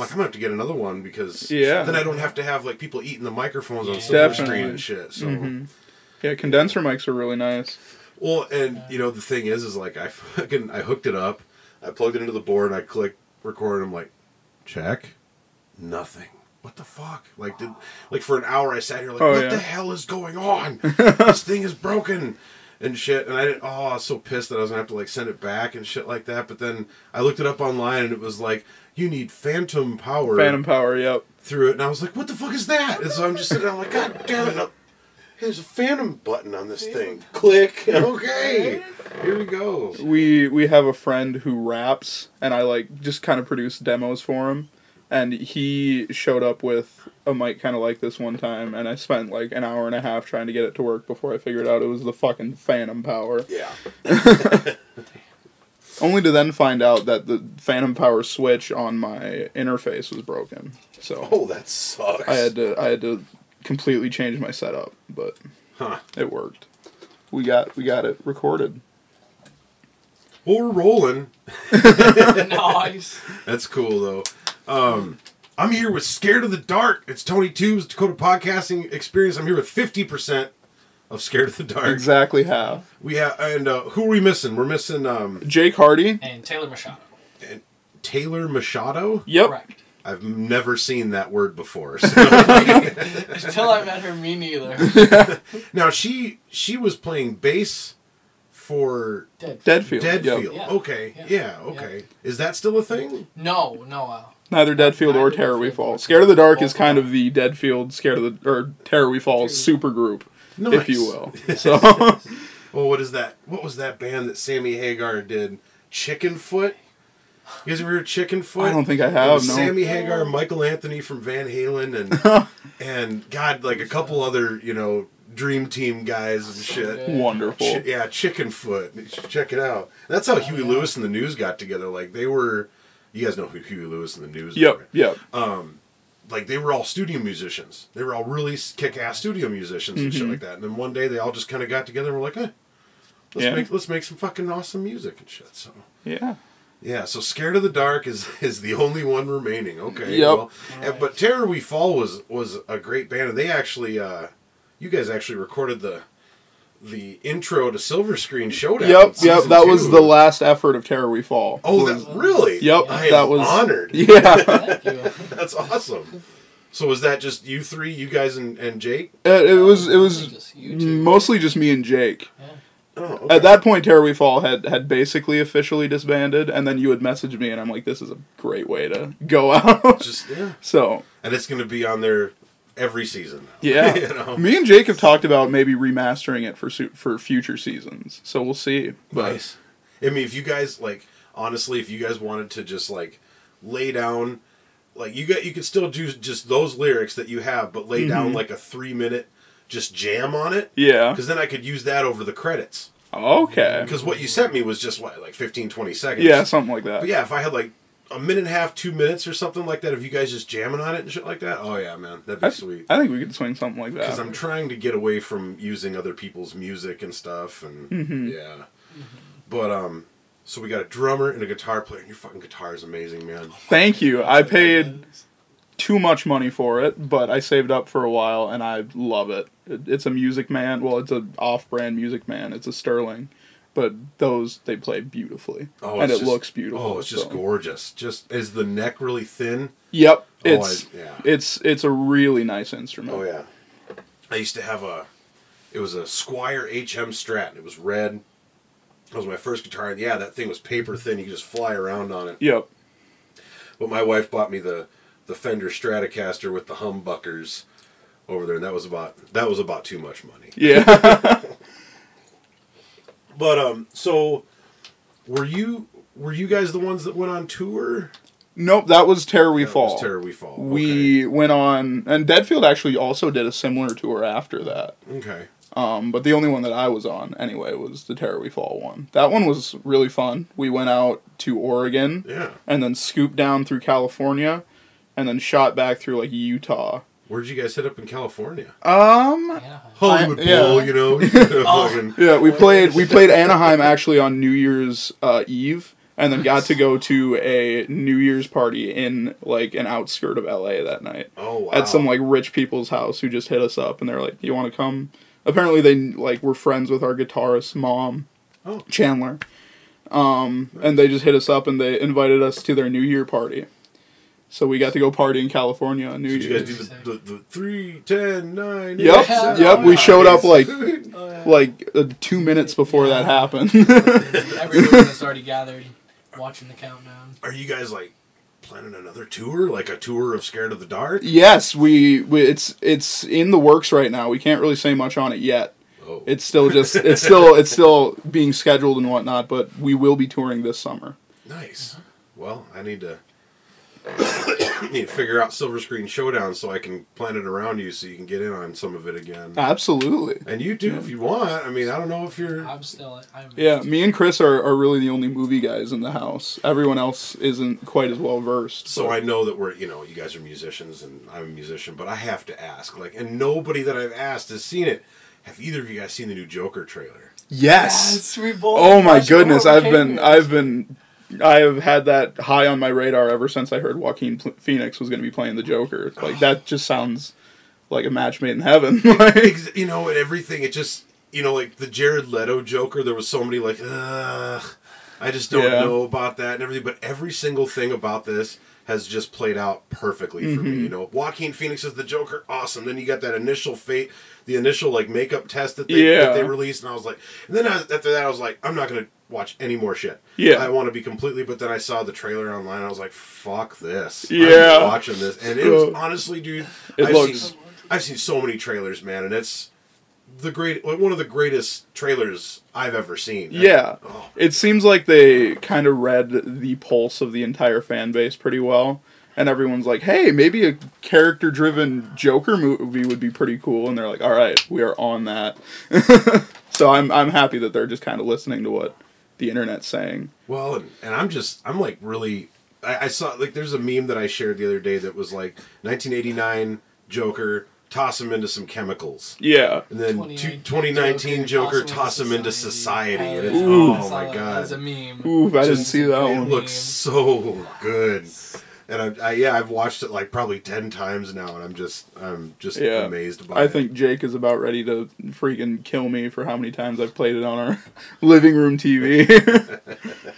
Like I'm gonna have to get another one because Yeah. then I don't have to have like people eating the microphones on silver screen and shit. So Mhm. Yeah, condenser mics are really nice. well, and you know the thing is, is like I fucking I hooked it up, I plugged it into the board, and I clicked record, and I'm like, check, nothing. What the fuck? Like did like for an hour I sat here like, Oh, what yeah. the hell is going on? this thing is broken. And shit, and I didn't. Oh, I was so pissed that I was gonna have to like send it back and shit like that. But then I looked it up online, and it was like you need phantom power Phantom power, yep. through it, and I was like, "What the fuck is that?" And so I'm just sitting there like, "God damn it!" no- There's a phantom button on this thing. Click. Okay, here we go. We we have a friend who raps, and I like just kind of produce demos for him. And he showed up with a mic kind of like this one time, and I spent like an hour and a half trying to get it to work before I figured out it was the fucking Phantom power. Yeah. Only to then find out that the Phantom power switch on my interface was broken. So Oh, that sucks. I had to I had to completely change my setup, but Huh. it worked. We got we got it recorded. Well, we're rolling. nice. That's cool though. Um, I'm here with Scared of the Dark. It's Tony Tubes Dakota Podcasting Experience. I'm here with 50% of Scared of the Dark. Exactly half. We have and uh, who are we missing? We're missing um, Jake Hardy. And Taylor Machado. and Taylor Machado. Yep. Correct. I've never seen that word before. so- Until I met her, me neither. now she she was playing bass for Dead. Deadfield. Deadfield. Yep. Yeah. Okay, yeah, Yeah. okay. Is that still a thing? No, no. Uh, Neither Deadfield or Neither Terror We Fall. or Scared of the Dark is kind of the Deadfield Scared of the or Terror We Fall super group, Nice. if you will. So Well, what is that? What was that band that Sammy Hagar did? Chickenfoot. You guys ever heard Chickenfoot? I don't think I have. No. Sammy Hagar, Michael Anthony from Van Halen, and and God, like a couple other you know Dream Team guys and shit. good. Wonderful. Chi- yeah, Chickenfoot. Check it out. That's how oh, Huey Lewis and the News got together. Like they were, you guys know who Huey Lewis and the News. are, Yep. right? Yep. Like they were all studio musicians. They were all really kick-ass studio musicians and shit Mhm. like that. And then one day they all just kind of got together and were like, eh, let's Yeah. make let's make some fucking awesome music and shit. So Yeah. yeah, so Scared of the Dark is is the only one remaining. Okay. Yep. Well, and- but Terror We Fall was was a great band, and they actually, uh, you guys actually recorded the the intro to Silver Screen Showdown. Yep. Yep. season That was the last effort of Terror We Fall. Oh, Was- that, really? Yep. I am that was honored. Yeah. That's awesome. So was that just you three, you guys, and, and Jake? Uh, it, it was. It was Just mostly just me and Jake. Oh, okay. At that point, Terror We Fall had had basically officially disbanded, and then you had messaged me, and I'm like, "This is a great way to go out." just yeah, so and it's going to be on there every season. Yeah. you know. Me and Jake have talked about maybe remastering it for su- for future seasons, so we'll see. But Nice. I mean, if you guys like, honestly, if you guys wanted to just like lay down, like you got, you could still do just those lyrics that you have, but lay down Mhm. like a three minute just jam on it, yeah, because then I could use that over the credits. okay, Because what you sent me was just what like 15, 20 seconds. yeah, something like that. But yeah, if I had like a minute and a half, two minutes or something like that, if you guys just jamming on it and shit like that, oh yeah, man, that'd be I, sweet. I think we could swing something like that. Because. I'm trying to get away from using other people's music and stuff, and Mhm. yeah. But um, so we got a drummer and a guitar player. And your fucking guitar is amazing, man. Thank you. I paid too much money for it, but I saved up for a while, and I love it. it it's a Music Man. Well, it's an off-brand Music Man. It's a Sterling, but those they play beautifully, Oh, and it just- looks beautiful. Oh, it's just so. gorgeous. Just is the neck really thin? Yep, Oh, it's I- yeah. it's it's a really nice instrument. Oh yeah. I used to have a. It was a Squier HM Strat. and It was red. That was my first guitar, and yeah, that thing was paper thin. You could just fly around on it. Yep. But my wife bought me the the Fender Stratocaster with the humbuckers over there, and that was about that was about too much money. Yeah. But um, so were you were you guys the ones that went on tour? nope, that was Terror We That Fall. was Terror We Fall. We went on, and Deadfield actually also did a similar tour after that. okay. okay. Um, but the only one that I was on anyway was the Terror We Fall one. That one was really fun. We went out to Oregon Yeah. and then scooped down through California, and then shot back through like Utah. Where'd you guys hit up in California? Um, Yeah. Hollywood I- yeah. Bowl, you know. Oh. Yeah, we played we played Anaheim actually on New Year's uh, Eve, and then got to go to a New Year's party in like an outskirt of LA that night Oh wow. at some like rich people's house who just hit us up and they're like, "You want to come?" Apparently, they like were friends with our guitarist's mom, Oh. Chandler, um, and they just hit us up and they invited us to their New Year party. So we got to go party in California on New Did you Year's. guys do the, the, the three, ten, nine? Yep, eight, seven? yep, we showed up, like- Oh, like uh, two minutes before that happened. Everyone was already gathered, watching the countdown. Are you guys like planning another tour, like a tour of Scared of the Dark? yes, we, we it's it's in the works right now. We can't really say much on it yet. Oh, It's still just it's still it's still being scheduled and whatnot, but we will be touring this summer. nice. Well, I need to need to figure out Silver Screen Showdown so I can plan it around you so you can get in on some of it again. Absolutely. And you too, if you want. I mean, I don't know if you're. I'm still. I'm Yeah, me and Chris are, are really the only movie guys in the house. Everyone else isn't quite as well versed. So I know that we're, you know, you guys are musicians and I'm a musician, but I have to ask, like, and nobody that I've asked has seen it. Have either of you guys seen the new Joker trailer? yes. we both Oh my watched goodness, I've been Cave. I've been I have had that high on my radar ever since I heard Joaquin Phoenix was going to be playing the Joker. Like that just sounds like a match made in heaven. like, you know, and everything. It just, you know, like the Jared Leto Joker. There was so many like, ugh, I just don't Yeah. know about that and everything. But every single thing about this has just played out perfectly for Mm-hmm. me. You know, Joaquin Phoenix is the Joker, awesome. Then you got that initial fate, the initial like makeup test that they Yeah. that they released, and I was like, and then I, after that, I was like, I'm not gonna watch any more shit. Yeah. I want to be completely. But then I saw the trailer online. I was like, fuck this. Yeah. I'm watching this, and it was honestly, dude. It I've looks- seen I've seen so many trailers, man, and it's the great like, one of the greatest trailers I've ever seen. Yeah. Oh. It seems like they kind of read the pulse of the entire fan base pretty well. And everyone's like, hey, maybe a character driven Joker movie would be pretty cool. And they're like, all right, we are on that. so I'm, I'm happy that they're just kind of listening to what the internet's saying. Well, and, and I'm just I'm like really I, I saw like there's a meme that I shared the other day that was like 1989 Joker toss him into some chemicals. Yeah. And then 2019 2019 Joker, Joker, toss him into society, and it's Ooh. oh my god, As a meme. Ooh, I didn't Just- see that it one. looks so good. And I, I yeah, I've watched it like probably ten times now, and I'm just I'm just Yeah. amazed by I it. I think Jake is about ready to freaking kill me for how many times I've played it on our living room TV.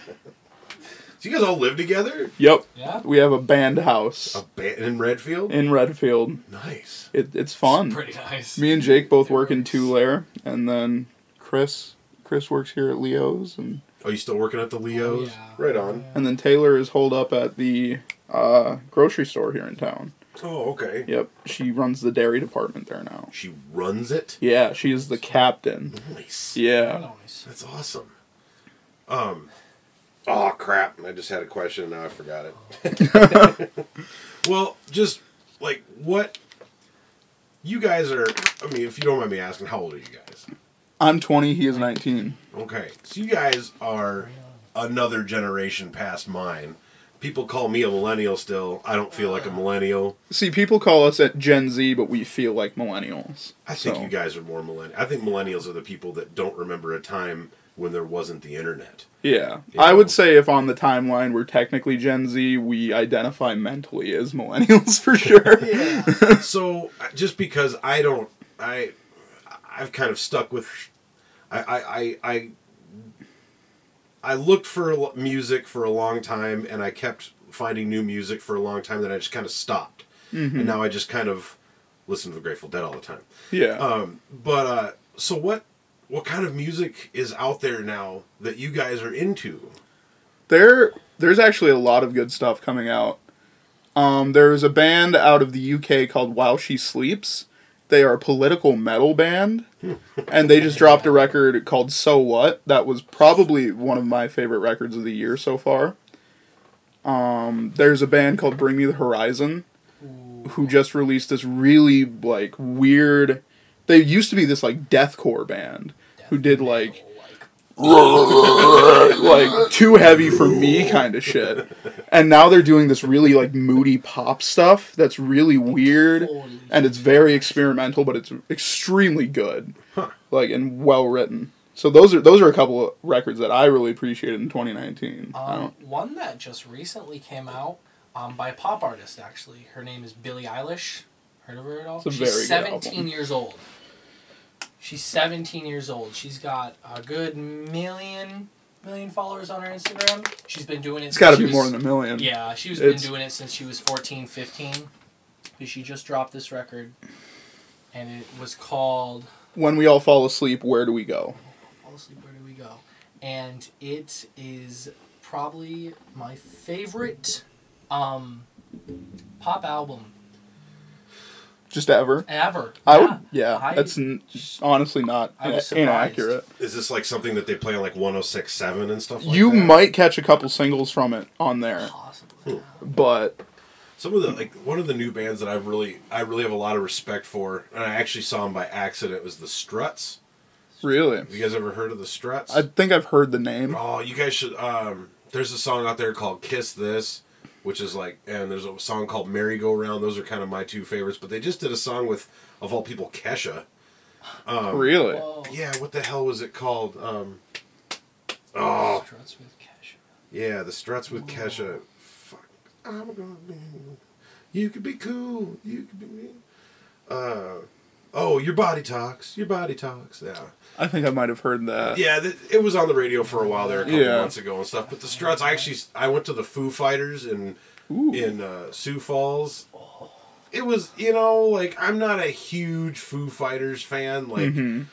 So you guys all live together? yep. Yeah. We have a band house A band in Redfield? in Redfield. nice. It, it's fun. Pretty nice. Me and Jake both work in Tulare, and then Chris Chris works here at Leo's, and Are you still working at the Leos? Oh, yeah. Right on. and then Taylor is holed up at the uh, grocery store here in town. Oh, okay. Yep, she runs the dairy department there now. She runs it. Yeah, she is the captain. Nice. Yeah. Nice. That's awesome. Um. Oh crap! I just had a question. And now I forgot it. well, just like what you guys are. I mean, if you don't mind me asking, how old are you guys? I'm 20. He is 19. Okay, so you guys are another generation past mine. People call me a millennial still. I don't feel like a millennial. See, people call us at Gen Z, but we feel like millennials. I think So, you guys are more millennial. I think millennials are the people that don't remember a time when there wasn't the internet. Yeah, You I would say if on the timeline we're technically Gen Z, we identify mentally as millennials for sure. Yeah. so just because I don't, I, I've kind of stuck with, I, I, I, I, I looked for music for a long time, and I kept finding new music for a long time. Then I just kind of stopped, and now I just kind of listen to the Grateful Dead all the time. Yeah. Um, but uh, so what? What kind of music is out there now that you guys are into? There, there's actually a lot of good stuff coming out. Um, there's a band out of the UK called While She Sleeps. They are a political metal band, and they just dropped a record called So What. That was probably one of my favorite records of the year so far. Um, there's a band called Bring Me the Horizon, who just released this really like weird. They used to be this like deathcore band who did like like too heavy for me kind of shit. And now they're doing this really like moody pop stuff that's really weird and it's very experimental but it's extremely good. Huh. Like and well written. So those are those are a couple of records that I really appreciated in 2019. Um, one that just recently came out um, by a pop artist, actually. Her name is Billie Eilish. Heard of her at all? It's a She's very good 17 album. years old. She's 17 years old. She's got a good million million followers on her Instagram. She's been doing it. it's got to be she more than a million. Yeah, she's It's- been doing it since she was 14, 15. But She just dropped this record, and it was called When we all fall asleep, where do we go? Fall Asleep, Where Do We Go? And it is probably my favorite um, pop album Just ever. ever. I Yeah. would. Yeah, I- that's n- honestly not I was ina- inaccurate. Is this like something that they play on like 1067 and stuff like you that? might catch a couple singles from it on there, Possibly. but Some of the like one of the new bands that I've really I really have a lot of respect for, and I actually saw them by accident was the Struts. really, Have you guys ever heard of the Struts? I think I've heard the name. Oh, you guys should. Um, there's a song out there called "Kiss This," which is like, and there's a song called "Merry Go Round." Those are kind of my two favorites. But they just did a song with, of all people, Kesha. Um, really, Whoa. Yeah, what the hell was it called? Um, oh, Struts with Kesha. yeah, the Struts with Kesha. Fuck, I'm gonna be. You could be cool. You could be me. Uh, oh, your body talks. Your body talks. Yeah. I think I might have heard that. Yeah, th- it was on the radio for a while there, a couple Yeah. months ago and stuff. But the Struts, I actually, I went to the Foo Fighters in Ooh. in uh, Sioux Falls. It was, you know, like I'm not a huge Foo Fighters fan. Like Mhm.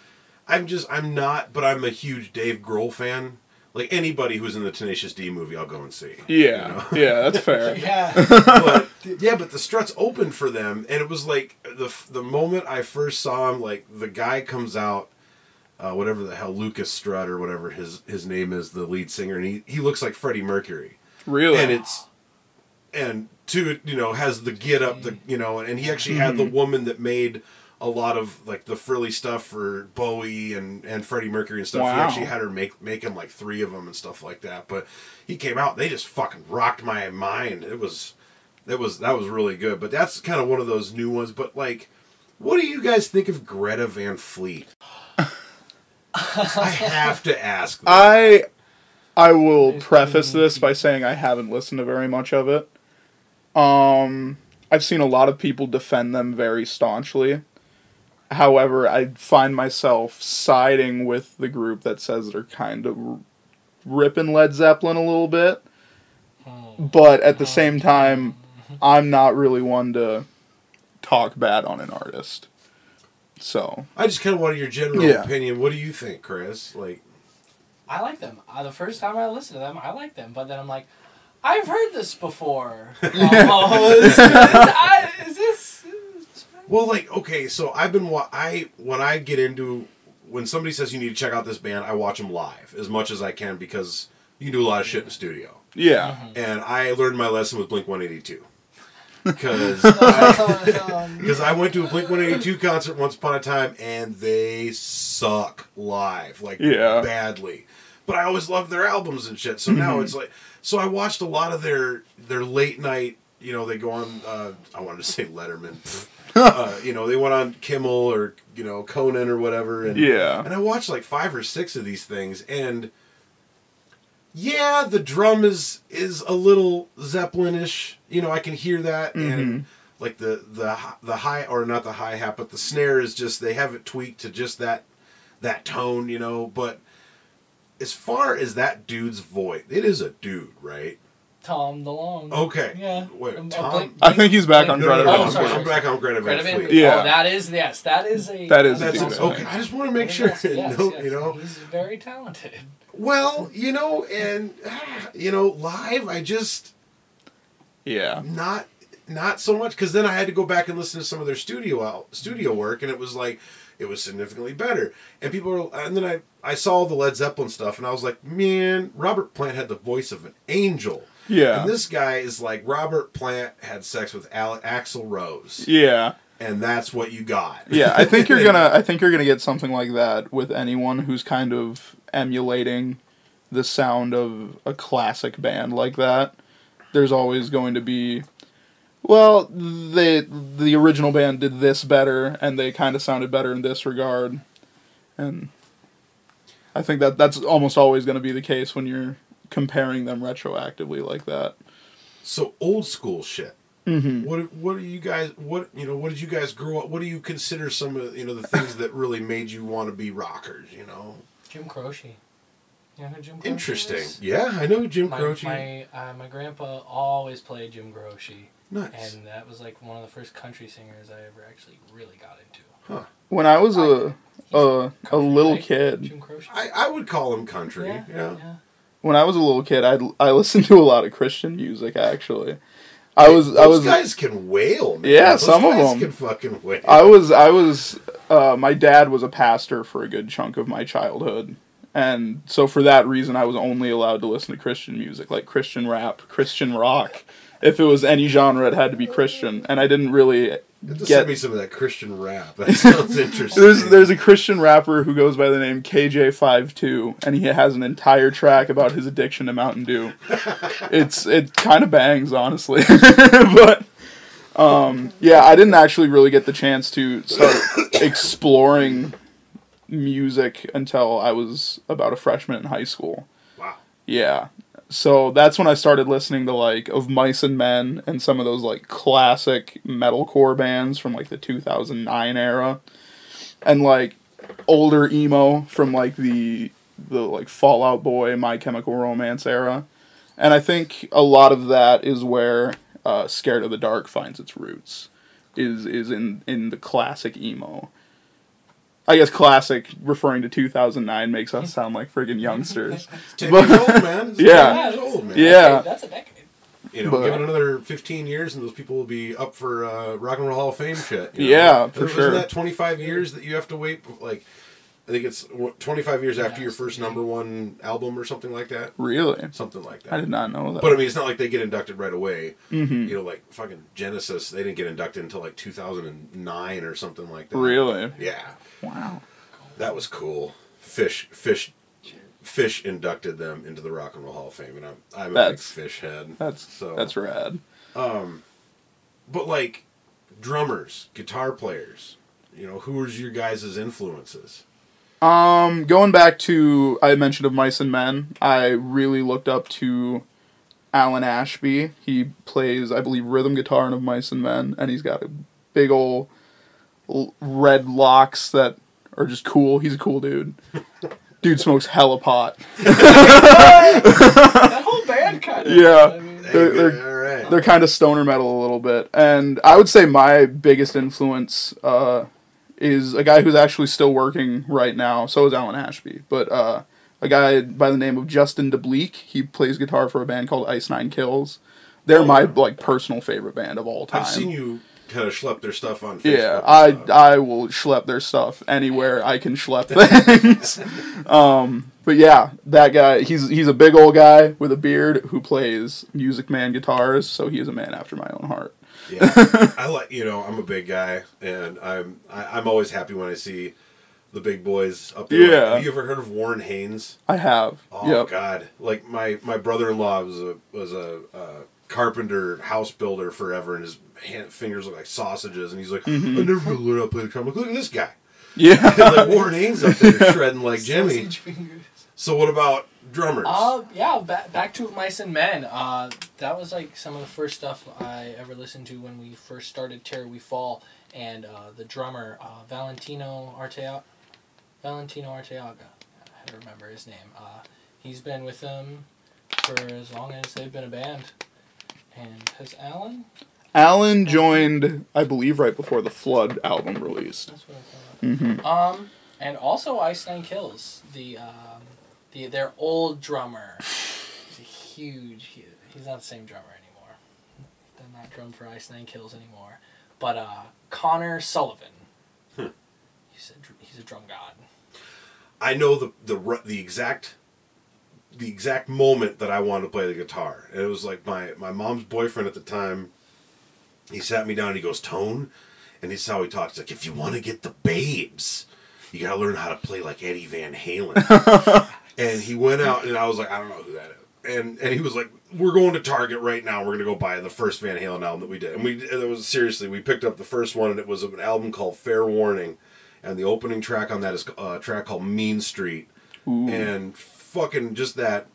I'm just, I'm not, but I'm a huge Dave Grohl fan. Like anybody who's in the Tenacious D movie, I'll go and see. you Yeah, know? yeah, that's fair. Yeah. but yeah, but the Struts opened for them, and it was like the the moment I first saw him, like the guy comes out, uh, whatever the hell Lucas Strutt or whatever his his name is, the lead singer, and he he looks like Freddie Mercury, Really, and it's and to you know has the get up, the you know, and he actually had the Mm-hmm. woman that made. A lot of like the frilly stuff for Bowie and, and Freddie Mercury and stuff. He actually had her make make him like three of them and stuff like that. But he came out, they just fucking rocked my mind. It was that was that was really good. But that's kind of one of those new ones. But like, what do you guys think of Greta Van Fleet? I have to ask. that. I I will preface this by saying I haven't listened to very much of it. Um, I've seen a lot of people defend them very staunchly. However, I find myself siding with the group that says they're kind of ripping Led Zeppelin a little bit. But at the same time, I'm not really one to talk bad on an artist. So, I just kind of wanted your general Yeah. opinion. What do you think, Chris? Like, I like them. Uh, the first time I listened to them, I liked them. But then I'm like, I've heard this before. Almost. I, is this? Well, like okay, so I've been wa- I when I get into when somebody says you need to check out this band, I watch them live as much as I can because you can do a lot of shit in the studio. yeah. and I learned my lesson with Blink 182 because I, because I went to a Blink 182 concert once upon a time and they suck live like Yeah. badly. But I always loved their albums and shit. So now Mhm. it's like so I watched a lot of their their late night. You know, they go on. Uh, I wanted to say Letterman. uh, you know, they went on Kimmel or you know Conan or whatever. And Yeah. and I watched like five or six of these things, and yeah, the drum is is a little Zeppelinish. You know, I can hear that, and like the the the high or not the high hat, but the snare is just they have it tweaked to just that that tone. You know, but as far as that dude's voice, it is a dude, right? Tom DeLonge. Okay. Yeah. Wait, Um, Tom. Blink- I think he's back on no, no, no, Greta no, Oh, I'm, sorry, I'm back on Greta Van Greta Fleet. Fleet. Yeah. Oh, that is yes. That is a. That is a That's decent okay. I just want to make sure. Yes, yes, no, yes. you know. He's very talented. Well, you know, and ah, you know, live, I just Yeah. not not so much because then I had to go back and listen to some of their studio out studio work, and it was like it was significantly better. And people were, and then I I saw the Led Zeppelin stuff, and I was like, man, Robert Plant had the voice of an angel. Yeah. And this guy is like Robert Plant had sex with Al- Axl Rose, Yeah. and that's what you got. Yeah, I think you're gonna I think you're gonna get something like that with anyone who's kind of emulating the sound of a classic band like that. There's always going to be well, they the original band did this better and they kind of sounded better in this regard. And I think that that's almost always going to be the case when you're comparing them retroactively like that. So old school shit. Mm-hmm. What what are you guys what you know what did you guys grow up what do you consider some of you know the things that really made you want to be rockers you know Jim Croce. You know who Jim Croce interesting is? yeah I know Jim My, Croce my, uh, my grandpa always played Jim Croce, nice and that was like one of the first country singers I ever actually really got into. Huh. When I was a a, a little right? kid, Jim Croce. I, I would call him country yeah, yeah, yeah. When I was a little kid, I I listened to a lot of Christian music actually. I was Those I was guys can wail man. Yeah, Those some of them. can fucking wail I was I was uh, my dad was a pastor for a good chunk of my childhood. And so for that reason I was only allowed to listen to Christian music, like Christian rap, Christian rock. If it was any genre it had to be Christian. And I didn't really get send me some of that Christian rap that sounds interesting There's there's a Christian rapper who goes by the name KJ52 and he has an entire track about his addiction to Mountain Dew. It's it kind of bangs honestly. but um yeah, I didn't actually really get the chance to start exploring music until I was about a freshman in high school. wow Yeah. So that's when I started listening to like of Mice and Men and some of those like classic metalcore bands from like the 2009 era and like older emo from like the the like Fall Out Boy, My Chemical Romance era. And I think a lot of that is where uh, Scared of the Dark finds its roots. Is is in in the classic emo. I guess classic referring to 2009 makes us sound like friggin' youngsters. ten But- years old man It's Yeah. years old man Yeah. That's a decade. you know But- give it another 15 years and those people will be up for uh, rock and roll hall of fame shit you know? Yeah, for Isn't sure. that 25 years that you have to wait like i think it's 25 years after your first number one album or something like that Really? something like that I did not know that. but i mean it's not like they get inducted right away hmm you know like fucking genesis they didn't get inducted until like 2009 or something like that Really? yeah Wow. that was cool Phish Phish Phish inducted them into the rock and roll hall of fame and i'm i'm a big Phish head That's So- that's rad. Um, but like drummers, guitar players, you know, who was your guys' influences? Um, going back to I mentioned of Mice and Men, I really looked up to Alan Ashby. He plays, I believe, rhythm guitar in of Mice and Men, and he's got a big old red locks that are just cool. He's a cool dude. Dude smokes hella pot. that whole band kind of. Yeah. I mean, They're- they're- all right. they're kind of stoner metal a little bit and i would say my biggest influence uh, is a guy who's actually still working right now so is alan ashby but uh, a guy by the name of Justin DeBlieck he plays guitar for a band called ice nine kills they're Oh, my like personal favorite band of all time I've seen you kind of schlep their stuff on Facebook. yeah, I. I will schlep their stuff anywhere I can schlep things. um, but yeah, that guy he's he's a big old guy with a beard who plays Music Man guitars, so he is a man after my own heart. Yeah. I like you know I'm a big guy and I'm I, I'm always happy when I see the big boys up there. Like, Yeah. have you ever heard of Warren Haynes? I have. Oh yep. God! Like my my brother in law was a was a uh, carpenter house builder forever, and his hand, fingers look like sausages, and he's like, Mm-hmm. I never gonna learn how to play the guitar. Like, look at this guy, Yeah. like Warren Haynes up there shredding like Jimmy. Sausage fingers. So what about drummers? Uh, yeah, back, back to Mice and Men. Uh, that was like some of the first stuff I ever listened to when we first started Terror We Fall, and uh, the drummer uh, Valentino Arteaga. Valentino Arteaga, I remember his name. Uh, he's been with them for as long as they've been a band. And has Alan? Alan joined, I believe, right before the Flood album released. That's what I thought. hmm Um, and also Ice Nine Kills, the um, the their old drummer. He's a huge. He, he's not the same drummer anymore. They're not drum for Ice Nine Kills anymore. But uh, Conor Sullivan. Hmm. He's a he's a drum god. I know the the ru- the exact the exact moment that I wanted to play the guitar, and it was like my my mom's boyfriend at the time. He sat me down and he goes, "Tone," and this is how he talks. Like, if you want to get the babes, you gotta learn how to play like Eddie Van Halen. and he went out, and I was like, I don't know who that is. And and he was like, we're going to Target right now. We're gonna go buy the first Van Halen album that we did. And we it was seriously, we picked up the first one, and it was an album called Fair Warning, and the opening track on that is a track called Mean Street. Ooh. and fucking just that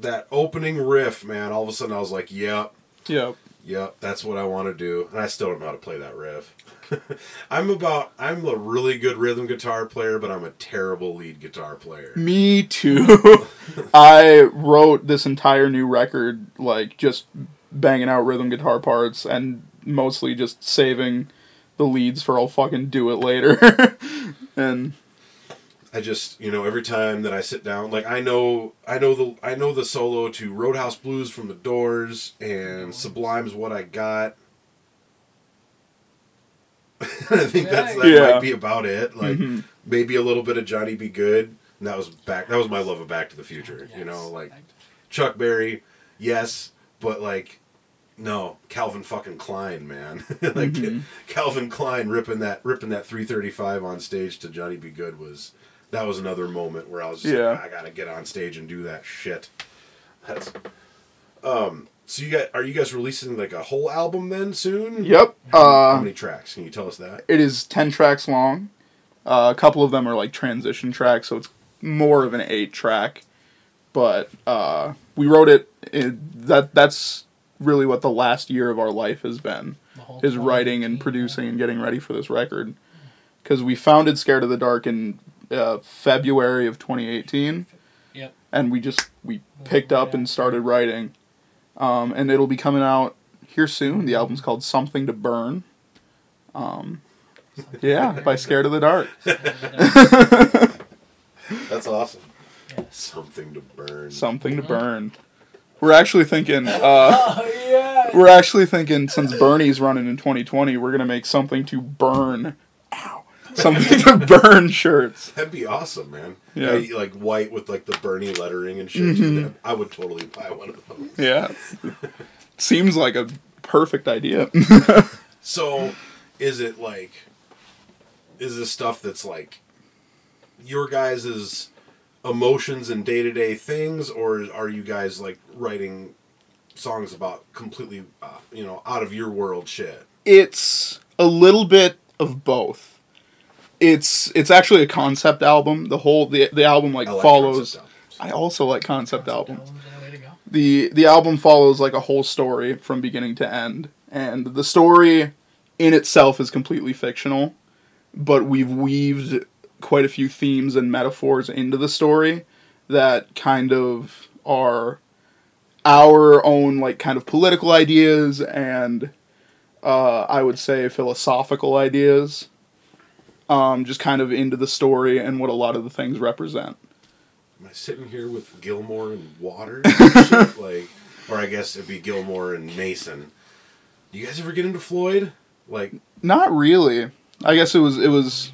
that opening riff, man. All of a sudden, I was like, "Yep, Yep. Yep, that's what I want to do." And I still don't know how to play that riff. I'm about I'm a really good rhythm guitar player, but I'm a terrible lead guitar player. Me too. I wrote this entire new record like just banging out rhythm guitar parts and mostly just saving the leads for I'll fucking do it later. and I just you know every time that I sit down, like I know I know the I know the solo to Roadhouse Blues from the Doors and Sublime's What I Got. I think that's that Yeah. might be about it. Like Mhm. maybe a little bit of Johnny B. Goode. And that was back. That was my love of Back to the Future. You know, like Chuck Berry, yes, but like no Calvin fucking Klein, man. like Mhm. Calvin Klein ripping that ripping that 335 on stage to Johnny B. Goode was that was another moment where I was just Yeah. like, I gotta get on stage and do that shit. That's um. So you got are you guys releasing like a whole album then soon? yep. How Uh many tracks? Can you tell us that? it is 10 tracks long. Uh, a couple of them are like transition tracks, so it's more of an 8 track. But uh, we wrote it, it that that's really what the last year of our life has been. Is writing and producing and getting ready for this record. Because we founded Scared of the Dark in uh, February of 2018, Yep. and we just we picked up and started writing. Um, and it'll be coming out here soon. The album's called Something to Burn. Um, yeah, by Scared of the Dark. That's awesome. Yes. Something to burn. Something to Burn. We're actually thinking. Uh, Oh yeah. we're actually thinking since Bernie's running in 2020, we're gonna make something to burn. Something to burn shirts. That'd be awesome, man. Yeah. Yeah, like white with like the Bernie lettering and shit. Mhm. I would totally buy one of those. Yeah. Seems like a perfect idea. So, is it like, is this stuff that's like your guys' emotions and day to day things, or are you guys like writing songs about completely, uh, you know, out of your world shit? it's a little bit of both. It's it's actually a concept album. The whole the the album like I like follows. I also like concept albums. Albums are the way to go. the The album follows like a whole story from beginning to end, and the story in itself is completely fictional, but we've weaved quite a few themes and metaphors into the story that kind of are our own like kind of political ideas and uh, I would say philosophical ideas, um, just kind of into the story and what a lot of the things represent. Am I sitting here with Gilmour and Waters? and? Like, or I guess it'd be Gilmour and Mason. Do you guys ever get into Floyd? Like, Not really. I guess it was it was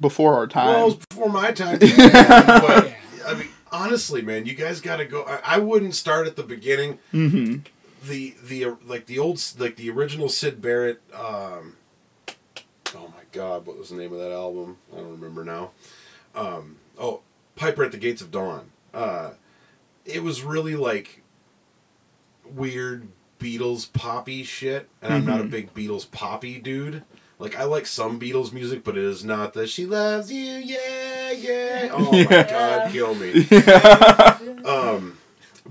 before our time. well, it was before my time. but I mean, honestly, man, you guys got to go. I, I wouldn't start at the beginning. hmm The the like the old like the original Syd Barrett. Um, God, what was the name of that album? I don't remember now. Um, oh, Piper at the Gates of Dawn. Uh, it was really like weird Beatles poppy shit, and I'm not a Mhm. big Beatles poppy dude. Like I like some Beatles music, but it is not the "She loves you, yeah, yeah." Oh my God, kill me. yeah. Um,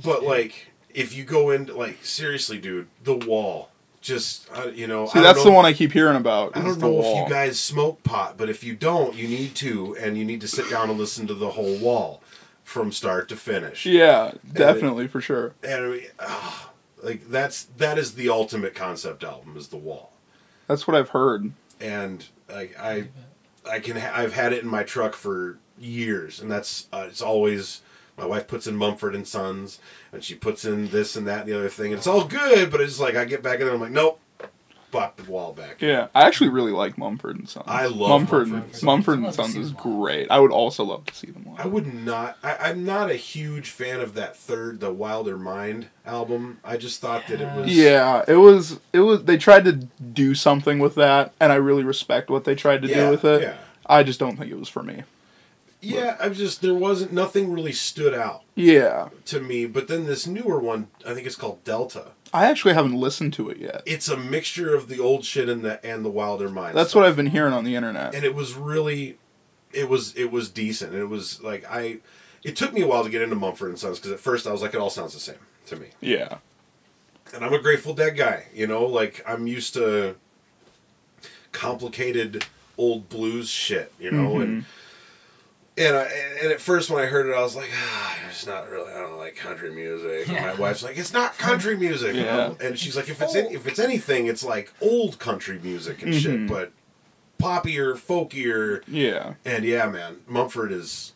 but like, if you go into like seriously, dude, the wall. Just uh, you know, See, I don't that's know- the one I keep hearing about. I don't know wall. if you guys smoke pot, but if you don't, you need to, and you need to sit down and listen to the whole wall from start to finish. Yeah, definitely for sure. And I mean, ah, like that's that is the ultimate concept album is the wall, That's what I've heard. and like I, I can ha- I've had it in my truck for years, and that's uh, it's always my wife puts in Mumford and Sons, and she puts in this and that and the other thing, and it's all good, but it's just like I get back in there, I'm like, nope, pop the wall back. Yeah, I actually really like Mumford and Sons. I love Mumford. Mumford and and Sons. Sons. Mumford and Sons is great. I would also love to see them live. I would not. I, I'm not a huge fan of that third, the Wilder Mind album. I just thought that it was. Yeah, it was. It was. They tried to do something with that, and I really respect what they tried to yeah, do with it. Yeah, I just don't think it was for me. Yeah. I just there wasn't nothing really stood out Yeah, to me. But then this newer one, I think it's called Delta. I actually haven't listened to it yet. It's a mixture of the old shit and the and the Wilder Mind. That's stuff. what I've been hearing on the internet. and it was really, it was it was decent. And it was like I, it took me a while to get into Mumford and Sons because at first I was like, it all sounds the same to me. Yeah. And I'm a Grateful Dead guy, you know, like I'm used to complicated old blues shit, you know, mm-hmm. and and I, and at first when I heard it, I was like, ah, it's not really. I don't like country music. And my wife's like, it's not country music, you know? and she's like, if it's in, if it's anything, it's like old country music and shit, but poppier, folkier, Yeah. and yeah, man, Mumford is.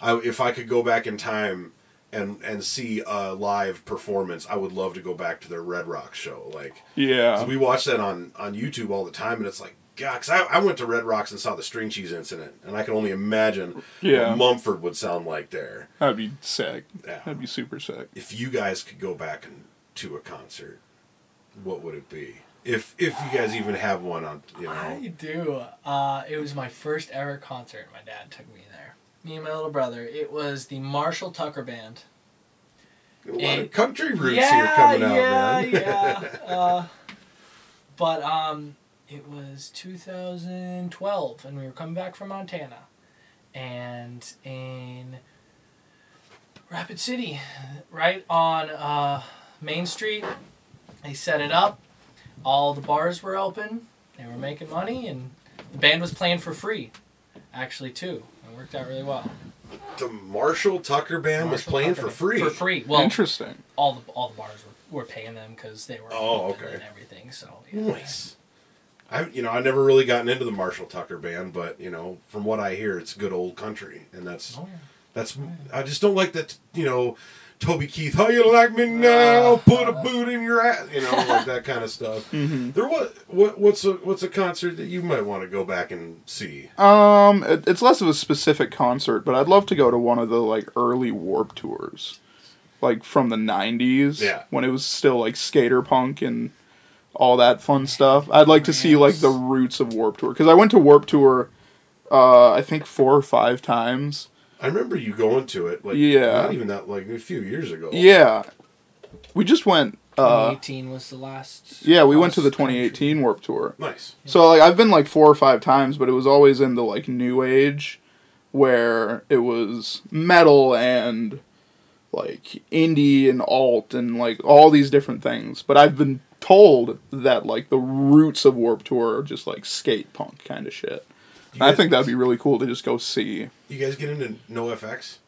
I if I could go back in time and and see a live performance, I would love to go back to their Red Rock show. Like Yeah. we watch that on on YouTube all the time, and it's like. God, 'cause I, I went to Red Rocks and saw the string cheese incident, and I can only imagine Yeah. what Mumford would sound like there. That'd be sick. Yeah. That'd be super sick. If you guys could go back and, to a concert, what would it be? If if you guys even have one on, you know, I do. Uh, it was my first ever concert. My dad took me there. Me and my little brother. It was the Marshall Tucker Band. a lot it- of country roots yeah, here coming out, yeah, man. yeah. Uh, but um, it was 2012, and we were coming back from Montana, and in Rapid City, right on uh, Main Street, they set it up. All the bars were open. They were making money, and the band was playing for free, actually too. It worked out really well. the Marshall Tucker band was playing Tucker for free. For free. Well, Interesting. all the all the bars were, were paying them because they were Oh, open okay. and everything. So yeah. Nice. I you know I never really gotten into the Marshall Tucker band, but you know from what I hear, it's good old country, and that's Oh, yeah. that's I just don't like that you know Toby Keith. How you like me now? Put a boot in your ass. You know like that kind of stuff. Mm-hmm. There what what what's a what's a concert that you might want to go back and see? Um, it, it's less of a specific concert, but I'd love to go to one of the like early Warp tours, like from the '90s, Yeah. when it was still like skater punk and all that fun stuff. I'd like to see like the roots of Warp Tour because I went to Warp Tour, uh, I think four or five times. I remember you going to it like Yeah. not even that like a few years ago. Yeah, we just went. Uh, 2018 was the last. yeah, we went to the cross country. 2018 Warp Tour. Nice. So like I've been like four or five times, but it was always in the like new age where it was metal and like indie and alt and like all these different things. But I've been told that like the roots of Warp Tour are just like skate punk kind of shit. You I think that'd be really cool to just go see. You guys get into NoFX?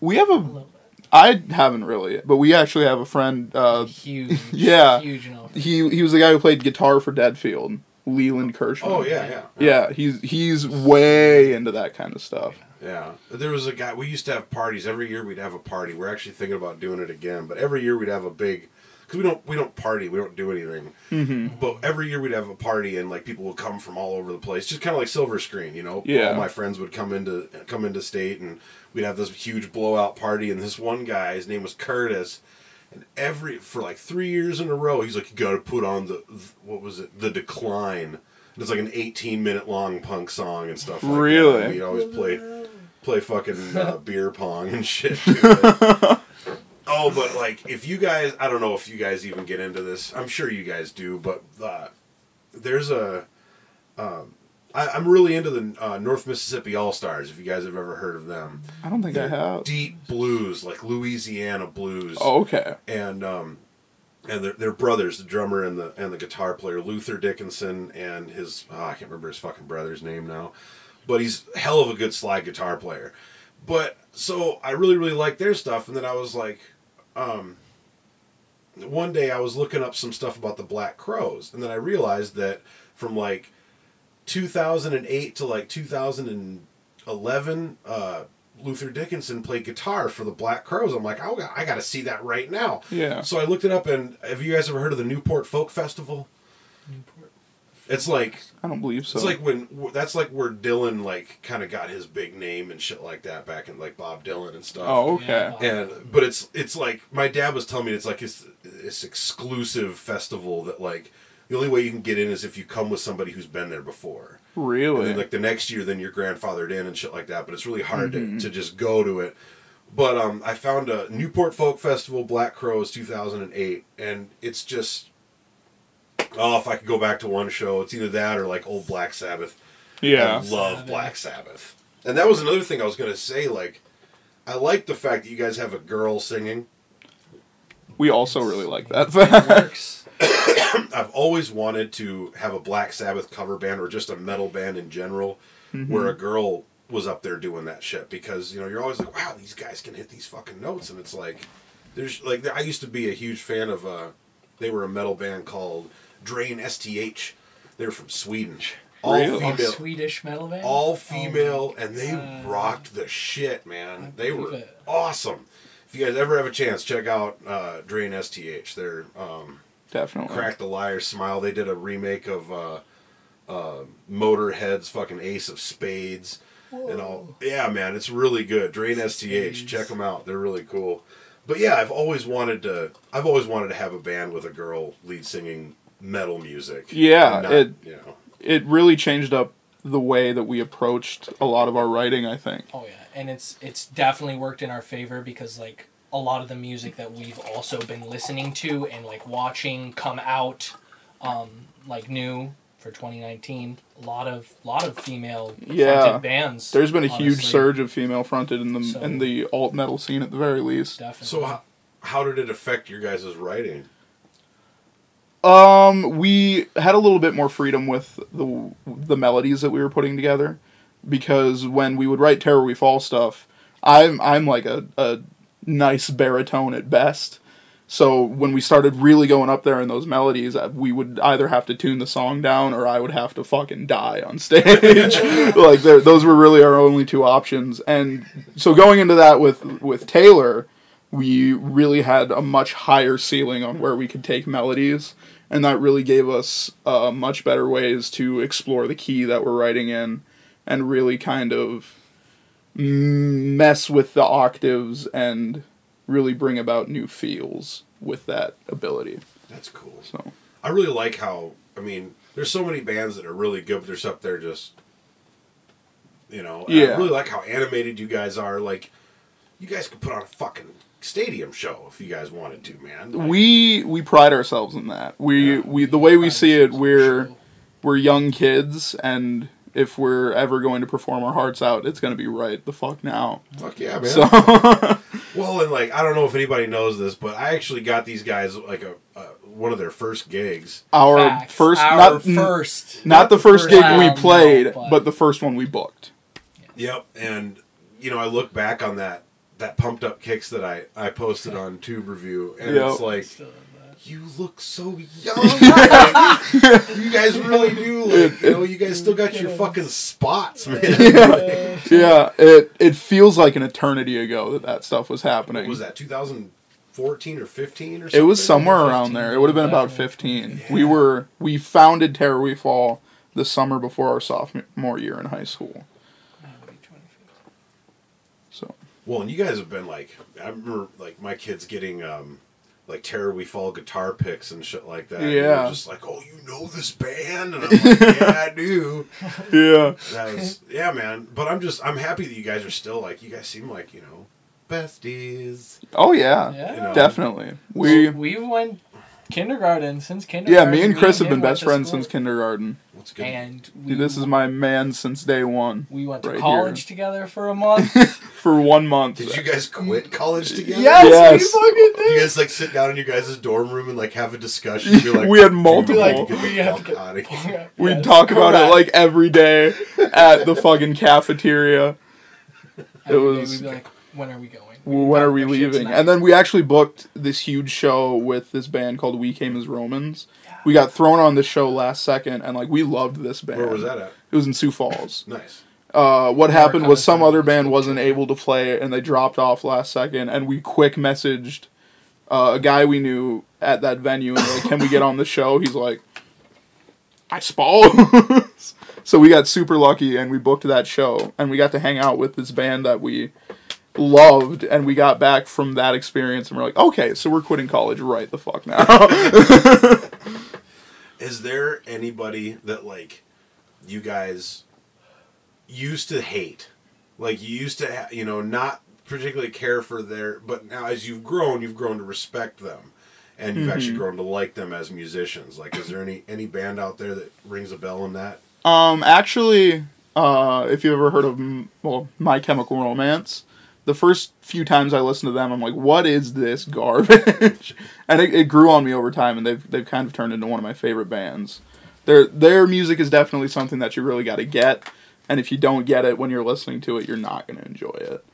We have A a little bit. I haven't really, but we actually have a friend uh huge. yeah. Huge enough. he he was the guy who played guitar for Deadfield, Leland Kirschman. Oh yeah, yeah. Yeah, he's he's way into that kind of stuff. Yeah, there was a guy. We used to have parties every year. We'd have a party. We're actually thinking about doing it again. But every year we'd have a big, because we don't we don't party. We don't do anything. Mm-hmm. But every year we'd have a party, and like people would come from all over the place, just kind of like Silver Screen, you know. Yeah. All my friends would come into come into state, and we'd have this huge blowout party. And this one guy, his name was Curtis, and every for like three years in a row, he's like, "You got to put on the what was it? The Decline." And It's like an 18 minute long punk song and stuff. Like Really? That. And We'd always play play fucking uh, beer pong and shit. oh, but like if you guys, I don't know if you guys even get into this. I'm sure you guys do, but uh, there's a. Um, I, I'm really into the uh, North Mississippi All Stars. If you guys have ever heard of them, I don't think I have. deep blues like Louisiana blues Oh, okay. and um, and they're, they're brothers, the drummer and the and the guitar player, Luther Dickinson, and his oh, I can't remember his fucking brother's name now, but he's hell of a good slide guitar player. But so I really really like their stuff, and then I was like, um, one day I was looking up some stuff about the Black Crowes, and then I realized that from like 2008 to like 2011, uh, Luther Dickinson played guitar for the Black Crowes. I'm like, oh, I got to see that right now. Yeah. So I looked it up, and have you guys ever heard of the Newport Folk Festival? Newport. It's like I don't believe so. it's like when that's like where Dylan like kind of got his big name and shit like that back in like Bob Dylan and stuff. oh, okay. Yeah. And but it's it's like my dad was telling me it's like it's this exclusive festival that like the only way you can get in is if you come with somebody who's been there before. And Really? then like the next year, then you're grandfathered in and shit like that. But it's really hard Mm-hmm. to, to just go to it. But um, I found a Newport Folk Festival, Black Crowes, 2008, and it's just oh, if I could go back to one show, it's either that or like old Black Sabbath. yeah. I love Sabbath. Black Sabbath. And that was another thing I was gonna say. Like, I like the fact that you guys have a girl singing. We also really like that works. I've always wanted to have a Black Sabbath cover band or just a metal band in general where a girl was up there doing that shit because you know you're always like wow these guys can hit these fucking notes and it's like there's like I used to be a huge fan of uh they were a metal band called Drain STH They're from Sweden all Really? Oh, female Swedish metal band. all female and they God. rocked the shit man I they were it. awesome if you guys ever have a chance check out uh Drain STH they're um Definitely. Crack the Liar Smile. They did a remake of uh, uh, Motorhead's fucking Ace of Spades and all. Yeah, man, it's really good. Drain STH, Spades. check them out. They're really cool. But yeah, I've always wanted to. I've always wanted to have a band with a girl lead singing metal music. Yeah, not, it- you know. It really changed up the way that we approached a lot of our writing. I think. Oh yeah, and it's it's definitely worked in our favor because like a lot of the music that we've also been listening to and like watching come out, um, like new for 2019. A lot of lot of female Yeah. fronted bands. There's been a huge surge of female fronted in the So- in the alt metal scene at the very least. Definitely. So how, how did it affect your guys' writing? Um, we had a little bit more freedom with the the melodies that we were putting together, because when we would write "Terror We Fall" stuff, I'm I'm like a a nice baritone at best. So when we started really going up there in those melodies, uh, we would either have to tune the song down or I would have to fucking die on stage. like those were really our only two options. And so going into that with with Taylor, we really had a much higher ceiling on where we could take melodies and that really gave us uh, much better ways to explore the key that we're writing in and really kind of mess with the octaves and really bring about new feels with that ability That's cool. so I really like how I mean, there's so many bands that are really good, but they're up there just, you know. and I Yeah. really like how animated you guys are. Like, you guys could put on a fucking stadium show if you guys wanted to, man. Like, we we pride ourselves in that we Yeah. we the way we see it we're show. we're young kids and if we're ever going to perform our hearts out it's going to be right the fuck now fuck yeah, man. so well, and like, I don't know if anybody knows this, but I actually got these guys like a, a one of their first gigs. our Facts. first Our not n- first not the first gig we round, no, played but- but the first one we booked Yep, and you know, I look back on that that pumped up kicks that I I posted on Tube Review, and Yep. it's like. Still in that. You look so young. Like, you guys really do. Like, you know, you guys still got your fucking spots, man. yeah yeah it it feels like an eternity ago that that stuff was happening What was that 2014 or 15 or something? it was somewhere 15, around there it would have been about definitely. 15 we were we founded terror we fall the summer before our sophomore year in high school so Well, and you guys have been like, I remember like my kids getting um like Terror We Fall guitar picks and shit like that. and Yeah. just like, oh, you know this band, and I'm like, yeah, I do. yeah That was yeah, man. But I'm just I'm happy that you guys are still like you guys seem like you know besties. oh yeah, Yeah. You know. definitely we we went kindergarten since kindergarten. yeah me and chris have been best friends since kindergarten What's good? And we, this is my man since day one we went to right college together for a month. for one month Did you guys quit college together? yes, Yes. we fucking did. You guys like sit down in your guys' dorm room and like have a discussion. Be like, We had multiple. like, We the have fuck to- outta here." We'd Yes, talk about it correct. like every day at the fucking cafeteria. Every day was- We'd be like, when are we going? When are we Our leaving? And then we actually booked this huge show with this band called We Came as Romans. Yeah. We got thrown on the show last second, and like we loved this band. Where was that at? It was in Sioux Falls. Nice. Uh, what happened was some other band was wasn't good. able to play, and they dropped off last second. And we quick messaged uh, a guy we knew at that venue, and like, can we get on the show? He's like, I suppose. so we got super lucky, and we booked that show, and we got to hang out with this band that we loved, and we got back from that experience, and we're like, okay, so we're quitting college right the fuck now. Is there anybody that like you guys used to hate? Like you used to, ha- you know, not particularly care for their, but now as you've grown, you've grown to respect them, and you've actually grown to like them as musicians. Like, is there any any band out there that rings a bell in that? Um, actually, uh, if you ever heard of well, My Chemical Romance, the first few times I listened to them, I'm like, what is this garbage? and it, it grew on me over time, and they've they've kind of turned into one of my favorite bands. Their their music is definitely something that you really got to get, and if you don't get it when you're listening to it, you're not going to enjoy it.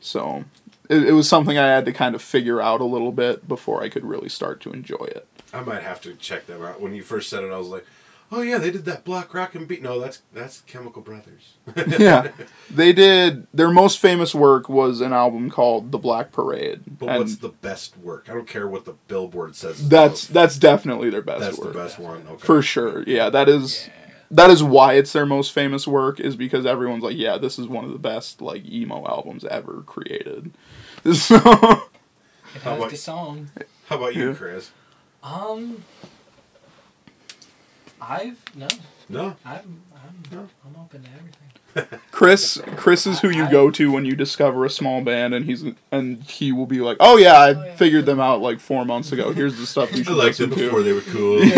So it, it was something I had to kind of figure out a little bit before I could really start to enjoy it. I might have to check them out. When you first said it, I was like, "Oh yeah, they did that Block Rockin' Beat." No, that's that's Chemical Brothers. yeah, they did. Their most famous work was an album called The Black Parade. But and what's the best work? I don't care what the Billboard says. that's that's definitely their best that's work. the best one. Okay. For sure. Yeah, that is. Yeah. That is why it's their most famous work is because everyone's like, yeah, this is one of the best like emo albums ever created. So It How about- the song. How about you, Yeah. Chris? Um, I've no, No. I'm I'm No. I'm open to everything. Chris Chris is who you go to when you discover a small band and he's and he will be like, "Oh yeah, I Oh, yeah. figured them out like 4 months ago. Here's the stuff you I should liked them before to." they were cool. yeah,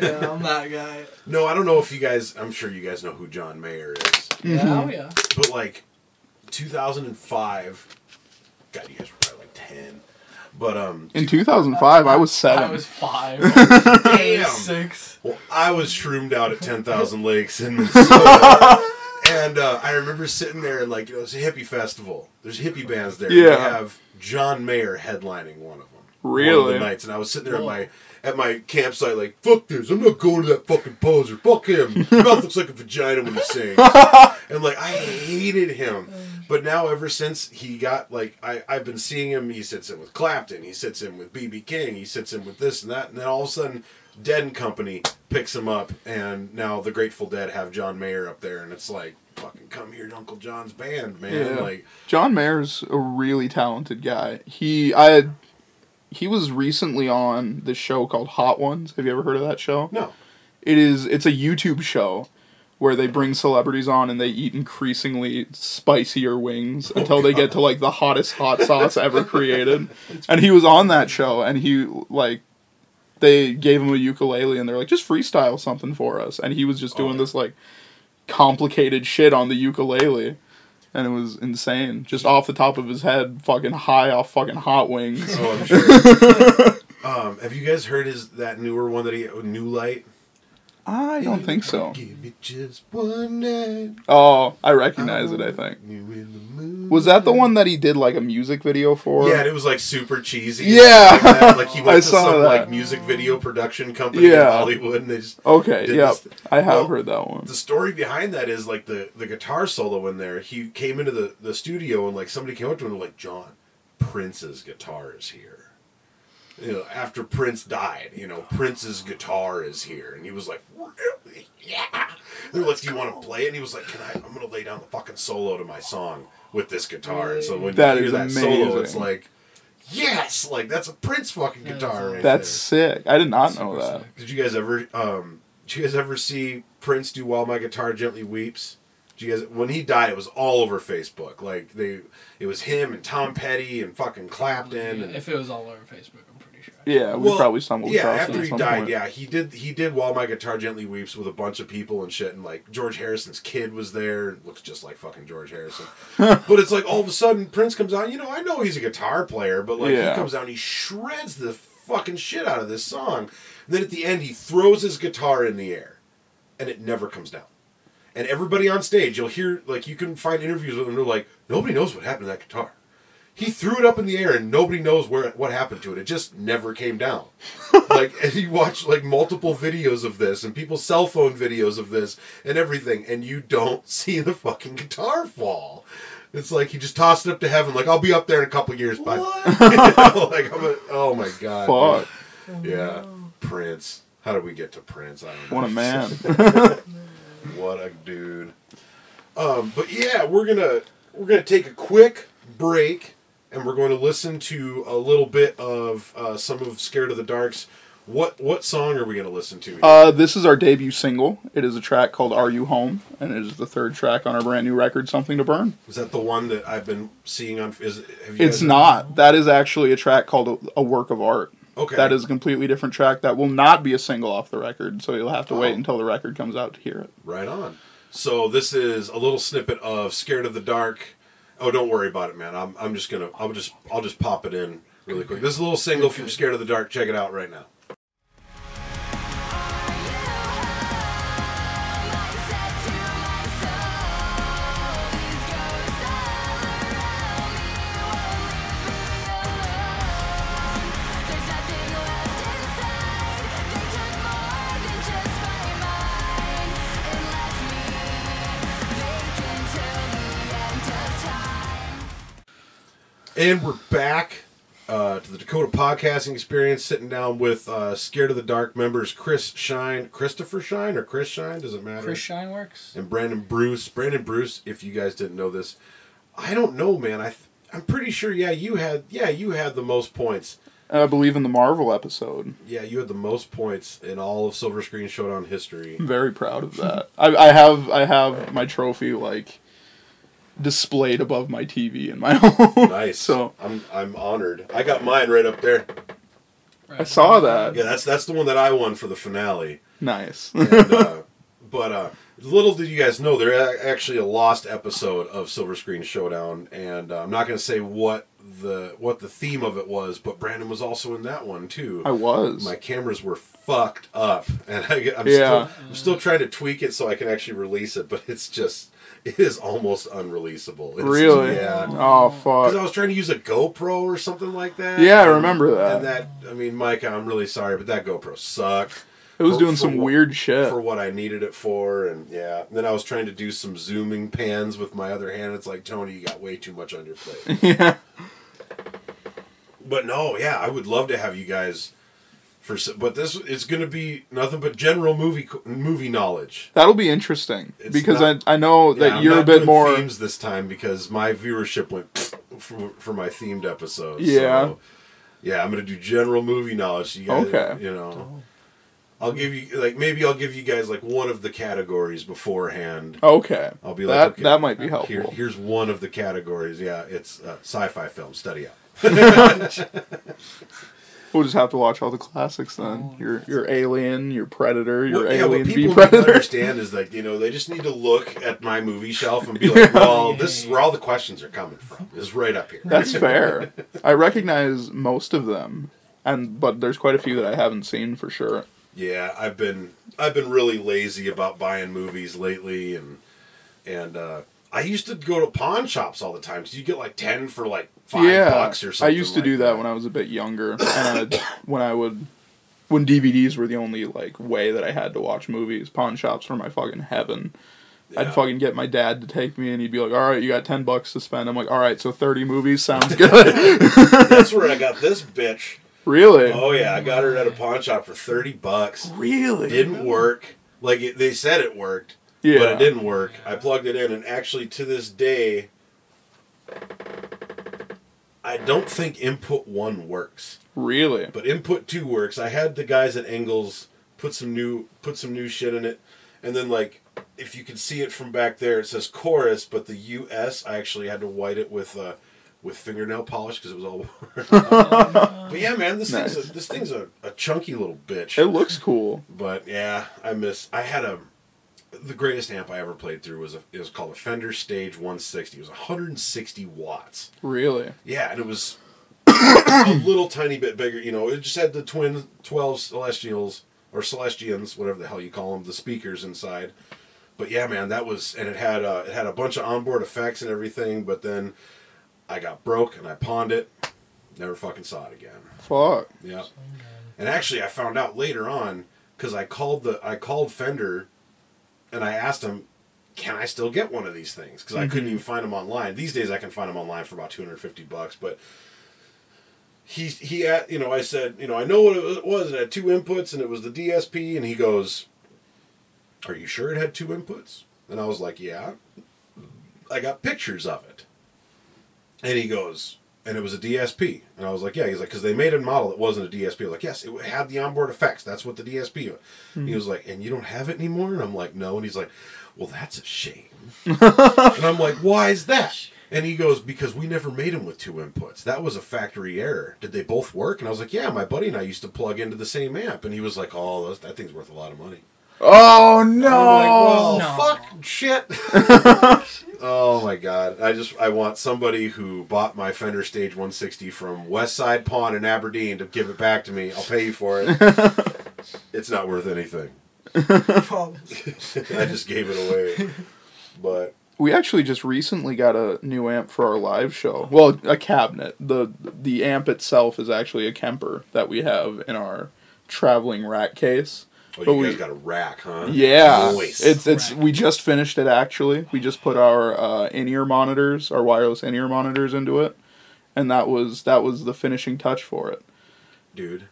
yeah, I'm that guy. no, I don't know if you guys. I'm sure you guys know who John Mayer is, Yeah, Mm-hmm. oh yeah. but like 2005. God, you guys were probably like 10. But um, In 2005, I was 7. I was five. Damn. Six. Well, I was shroomed out at 10,000 Lakes in Minnesota. and uh, I remember sitting there and, like, you know, it's a hippie festival. There's hippie bands there. Yeah. They have John Mayer headlining one of them. One of Really? the nights. And I was sitting there Cool. at my at my campsite like, fuck this. I'm not going to that fucking poser. Fuck him. His mouth looks like a vagina when he sings. and, like, I hated him. But now, ever since he got, like, I, I've been seeing him. He sits in with Clapton. He sits in with B.B. King. He sits in with this and that. And then all of a sudden, Dead and Company picks him up, and now the Grateful Dead have John Mayer up there, and it's like, fucking come here to Uncle John's band, man. Yeah. Like, John Mayer's a really talented guy. He I had he was recently on this show called Hot Ones. Have you ever heard of that show? no. It is it's a YouTube show where they bring celebrities on and they eat increasingly spicier wings until they get to like the hottest hot sauce ever created. And he was on that show and he like they gave him a ukulele and they're like just freestyle something for us and he was just doing Oh. this like complicated shit on the ukulele and it was insane just off the top of his head fucking high off fucking hot wings Oh, I'm sure. um, have you guys heard his that newer one that he New Light? I don't think so Give me just one night. oh i recognize it i uh-huh. think You in the mood. Was that the one that he did like a music video for? Yeah, and it was like super cheesy. Yeah. Like. Like, he I went to saw some that. like music video production company in Hollywood, and they just Okay, did yep. I have Well, heard that one. the story behind that is like the the guitar solo in there. He came into the the studio and like somebody came up to him and like John, Prince's guitar is here. You know, after Prince died, you know, Prince's guitar is here, and he was like, "Really? Yeah." They're like, "Do you want to play it?" And he was like, "Can I? I'm gonna lay down the fucking solo to my song with this guitar." And so when That you hear that solo, it's like, "Yes!" Like that's a Prince fucking Yeah, guitar. that's- right That's there. sick. I did not know that. sick. Did you guys ever um did you guys ever see Prince do While My Guitar Gently Weeps? Did you guys when he died it was all over Facebook. Like they it was him and Tom Petty and fucking Clapton and If it was all over Facebook, I'm pretty sure. Yeah, we Well, probably stumbled yeah, after he died, point. yeah, he did. He did "While My Guitar Gently Weeps" with a bunch of people and shit, and like George Harrison's kid was there. and looks just like fucking George Harrison. but it's like all of a sudden Prince comes out. You know, I know he's a guitar player, but like Yeah. he comes out and he shreds the fucking shit out of this song. And then at the end, he throws his guitar in the air, and it never comes down. And everybody on stage, you'll hear like you can find interviews with them. They're like, nobody knows what happened to that guitar. He threw it up in the air, and nobody knows where what happened to it. It just never came down. like, and you watch like multiple videos of this, and people's cell phone videos of this, and everything, and you don't see the fucking guitar fall. It's like he just tossed it up to heaven. Like I'll be up there in a couple years, but you know, like I'm a, oh my god, Fuck. dude. yeah, Prince. How did we get to Prince? I don't know. What a man. What a dude. Um, but yeah, we're gonna we're gonna take a quick break, and we're going to listen to a little bit of uh, some of Scared of the Dark's. What what song are we gonna listen to? uh, this is our debut single. It is a track called Are You Home? And it is the third track on our brand new record, Something to Burn. is that the one that I've been seeing on? Is have you It's not. That is actually a track called a, a Work of Art. Okay. That is a completely different track that will not be a single off the record, so you'll have to Oh. wait until the record comes out to hear it. right on. So this is a little snippet of Scared of the Dark, Oh, don't worry about it, man. I'm I'm just gonna I'll just I'll just pop it in really quick. This is a little single from Scared of the Dark. Check it out right now. And we're back uh, to the Dakota Podcasting Experience, sitting down with uh, Scared of the Dark members Chris Shine, Christopher Shine, or Chris Shine, does it matter? Chris Shine works. and Brandon Bruce. Brandon Bruce, if you guys didn't know this, I don't know, man. I th- I'm pretty sure. Yeah, you had. Yeah, you had the most points. I believe in the Marvel episode. Yeah, you had the most points in all of Silver Screen Showdown history. I'm very proud of that. I, I have I have my trophy like displayed above my TV in my home. Nice. So I'm I'm honored. I got mine right up there. I saw that. Yeah, that's that's the one that I won for the finale. Nice. And, uh, but uh, little did you guys know, there actually a lost episode of Silver Screen Showdown, and uh, I'm not going to say what the what the theme of it was, but Brandon was also in that one too. I was. My cameras were fucked up, and I, I'm Yeah. still I'm still trying to tweak it so I can actually release it, but it's just it is almost unreleasable. It's, really? Yeah. Oh fuck. Because I was trying to use a GoPro or something like that. Yeah, I remember that. And that, I mean, Mike, I'm really sorry, but that GoPro sucked It was for- doing for some what- weird shit. for what I needed it for, and yeah. And then I was trying to do some zooming pans with my other hand. It's like Tony, you got way too much on your plate. yeah. but no, yeah, I would love to have you guys for. But this is going to be nothing but general movie movie knowledge. That'll be interesting It's because not- I I know Yeah, that I'm you're a bit more. themes this time because my viewership went for, for my themed episodes. Yeah. So, yeah, I'm gonna do general movie knowledge. You guys, Okay. You know, I'll give you like maybe I'll give you guys like one of the categories beforehand. Okay. I'll be like, that okay, that might be helpful. Here, here's one of the categories. Yeah, it's uh, sci-fi film. Study up. We'll just have to watch all the classics then. Your your Alien, your Predator, your What- yeah, Alien what B people need to Predator. understand is that you know they just need to look at my movie shelf and be like, "Well, this is where all the questions are coming from. Is right up here." That's fair. I recognize most of them, and but there's quite a few that I haven't seen for sure. Yeah, I've been I've been really lazy about buying movies lately, and and uh, I used to go to pawn shops all the time because you get like ten for like five yeah, bucks or something. I used to like do that, when I was a bit younger, and when I would when DVDs were the only like way that I had to watch movies. Pawn shops were my fucking heaven. Yeah. I'd fucking get my dad to take me, and he'd be like, "All right, you got ten bucks to spend." I'm like, "All right, so thirty movies sounds good." That's where I got this bitch. really? Oh yeah, I got her at a pawn shop for thirty bucks. Really? Didn't work. Like it, they said it worked, Yeah. but it didn't work. I plugged it in, and actually to this day, I don't think input one works. Really? but input two works. I had the guys at Engels put some new put some new shit in it, and then like if you can see it from back there, it says chorus, but the US I actually had to white it with uh, with fingernail polish because it was all. but yeah, man, this thing's a, this thing's a, a chunky little bitch. It looks cool. But yeah, I miss. I had a the greatest amp I ever played through was a it was called a Fender Stage 160. It was 160 watts. Really? Yeah, and it was a little tiny bit bigger. You know, it just had the twin 12 Celestials or Celestions, whatever the hell you call them, the speakers inside. But yeah, man, that was and it had uh, it had a bunch of onboard effects and everything. But then I got broke and I pawned it. Never fucking saw it again. Fuck. Yeah. And actually, I found out later on because I called the I called Fender, and I asked him, "Can I still get one of these things?" Because I couldn't mm-hmm. even find them online. These days, I can find them online for about two hundred fifty bucks. But he he at you know I said you know I know what it was. It had two inputs, and it was the DSP. And he goes, "Are you sure it had two inputs?" And I was like, "Yeah." I got pictures of it. And he goes, and it was a DSP. And I was like, yeah. He's like, because they made a model that wasn't a DSP. I was like, yes, it had the onboard effects. That's what the DSP. was. Hmm. He was like, and you don't have it anymore? And I'm like, no. And he's like, well, that's a shame. and I'm like, why is that? And he goes, because we never made them with two inputs. That was a factory error. Did they both work? And I was like, yeah, my buddy and I used to plug into the same amp. And he was like, oh, that thing's worth a lot of money. Oh no! like, well, No. fuck, shit. Oh my god! I just I want somebody who bought my Fender Stage 160 from West Side Pawn in Aberdeen to give it back to me. I'll pay you for it. it's not worth anything. I just gave it away. But We actually just recently got a new amp for our live show. Well, a cabinet. The the amp itself is actually a Kemper that we have in our traveling rack case. Oh, But you we- guys got a rack, huh? Yeah, Nice. it's it's Rack. we just finished it actually. We just put our uh, in ear monitors, our wireless in ear monitors into it, and that was that was the finishing touch for it. dude.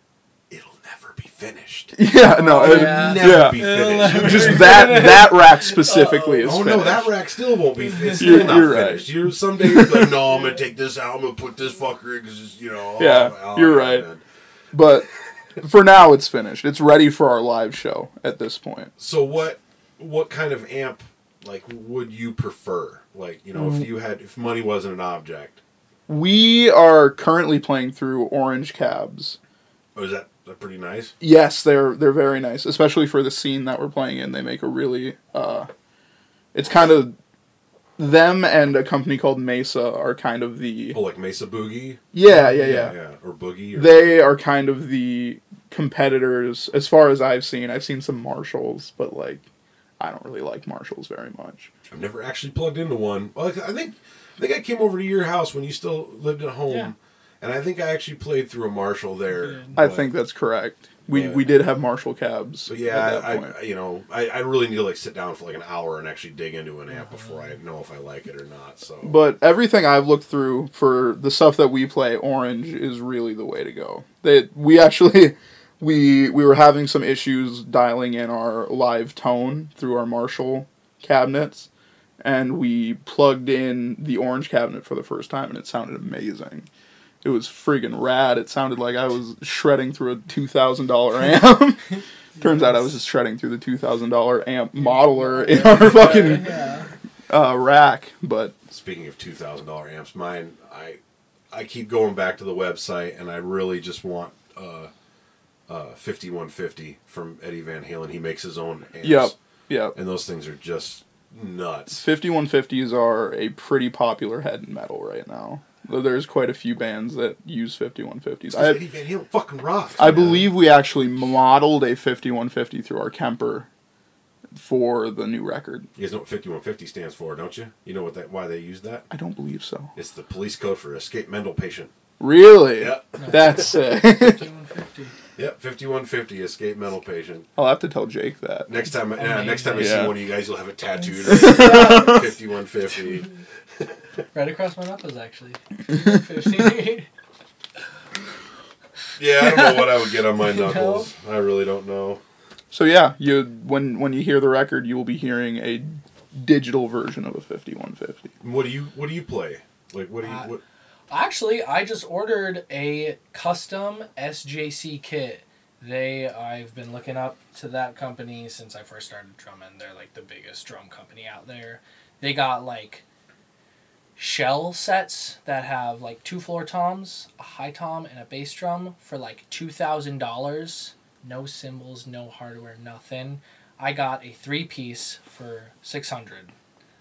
It'll never be finished. Yeah, no, Oh, it- yeah. Never yeah. be It'll finished. just that that rack specifically is Oh finished. no, that rack still won't be finished. You're- Still not you're right. finished. You someday you're like, no, I'm gonna take this out. I'm gonna put this fucker in because it's, you know. Yeah, oh, you're yeah, right. man. But for now, it's finished. It's ready for our live show at this point. So what what kind of amp like would you prefer? Like you know, Mm. if you had if money wasn't an object, We are currently playing through Orange Cabs. oh, is that, that pretty nice? Yes, they're they're very nice, especially for the scene that we're playing in. They make a really uh, it's kind of them and a company called Mesa are kind of the Oh, like Mesa Boogie. yeah yeah yeah. or Boogie. Or, They are kind of the competitors as far as I've seen. I've seen some Marshalls, but like I don't really like Marshalls very much. I've never actually plugged into one. Well, I think I think I came over to your house when you still lived at home, Yeah. and I think I actually played through a Marshall there. did. I think that's correct. We Yeah. we did have Marshall cabs. So at yeah, that I, point. I you know I, I really need to like sit down for like an hour and actually dig into an amp before I know if I like it or not. So But everything I've looked through for the stuff that we play, Orange is really the way to go. That we actually we we were having some issues dialing in our live tone through our Marshall cabinets, and we plugged in the Orange cabinet for the first time, and it sounded amazing. It was friggin' rad. It sounded like I was shredding through a two thousand dollar amp. Turns out I was just shredding through the two thousand dollar amp modeler in our fucking Yeah. uh, rack, but speaking of two thousand dollar amps, mine I I keep going back to the website and I really just want uh uh fifty one fifty from Eddie Van Halen. He makes his own amps. Yep. Yep. And those things are just nuts. 5150s are a pretty popular head in metal right now. Though There's quite a few bands that use 5150s. I, Eddie Van Halen fucking rocks. I man. believe we actually modeled a 5150 through our Kemper for the new record. You guys know what fifty one fifty stands for, don't you? You know what that why they use that? I don't believe so. It's the police code for escape mental patient. Really? Yep. That's sick. 5150. Yep, fifty one fifty escape mental patient. I'll have to tell Jake that. Next time, yeah, amazing. next time I see one of you guys, you'll have it tattooed. Fifty one fifty. Right across my knuckles, actually. 50. Yeah, I don't know what I would get on my No. knuckles. I really don't know. So yeah, you when when you hear the record, you will be hearing a digital version of a 5150. What do you What do you play? Like, what do you? Uh, What, Actually, I just ordered a custom SJC kit. They, I've been looking up to that company since I first started drumming. They're like the biggest drum company out there. They got like shell sets that have like two floor toms, a high tom, and a bass drum for like two thousand dollars. No cymbals, no hardware, nothing. I got a three piece for six hundred.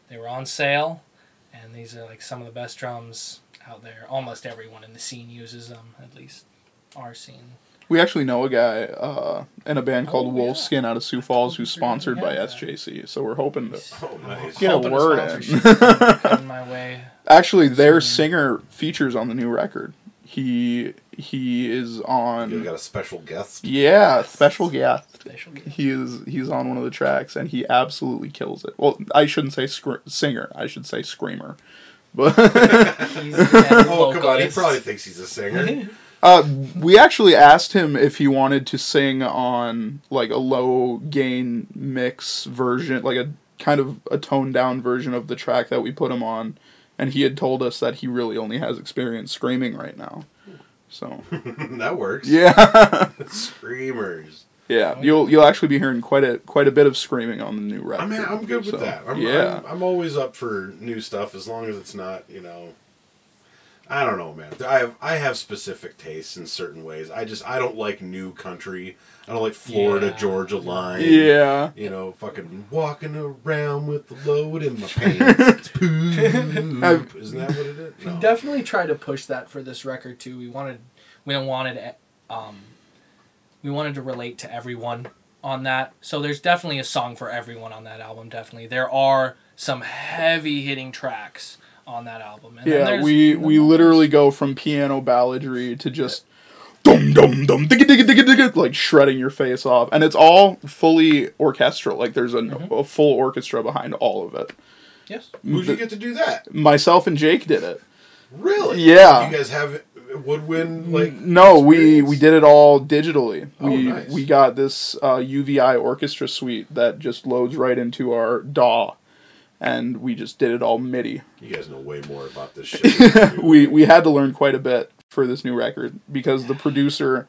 They were on sale, and these are like some of the best drums out there. Almost everyone in the scene uses them, at least our scene. We actually know a guy uh, in a band called Oh, yeah. Wolfskin out of Sioux Falls who's sponsored by that. SJC. So we're hoping to. oh, nice. Get a Hoping word in. my way. Actually, their So- singer features on the new record. He he is on. You on. got a special guest. Yeah, special guest. Special gift. He is he's on one of the tracks and he absolutely kills it. Well, I shouldn't say scr- singer. I should say screamer. But He's the Oh come on! He probably thinks he's a singer. uh, we actually asked him if he wanted to sing on like a low gain mix version, like a kind of a toned down version of the track that we put him on, and he had told us that he really only has experience screaming right now. So that works. yeah, Screamers. Yeah, you'll you'll actually be hearing quite a quite a bit of screaming on the new record. I mean, I'm good with So, that. I'm, yeah, I'm, I'm always up for new stuff as long as it's not, you know. I don't know, man. I have I have specific tastes in certain ways. I just I don't like new country. I don't like Florida Yeah. Georgia line. Yeah. You know, fucking walking around with the load in my pants. Poop. Isn't that what it is? We No. definitely tried to push that for this record too. We wanted, we don't wanted, um, we wanted to relate to everyone on that. So there's definitely a song for everyone on that album. Definitely, there are some heavy hitting tracks on that album. And Yeah, there's- we we literally go from piano balladry to just dum dum dum digga digga digga digga like shredding your face off, and it's all fully orchestral. Like there's a, Mm-hmm. a full orchestra behind all of it. yes. Who'd you get to do that? Myself and Jake did it. Really? Yeah. You guys have woodwind like No, we we did it all digitally. Oh, we nice. we got this uh, UVI orchestra suite that just loads right into our DAW, and we just did it all MIDI. You guys know way more about this shit. we we had to learn quite a bit for this new record because the producer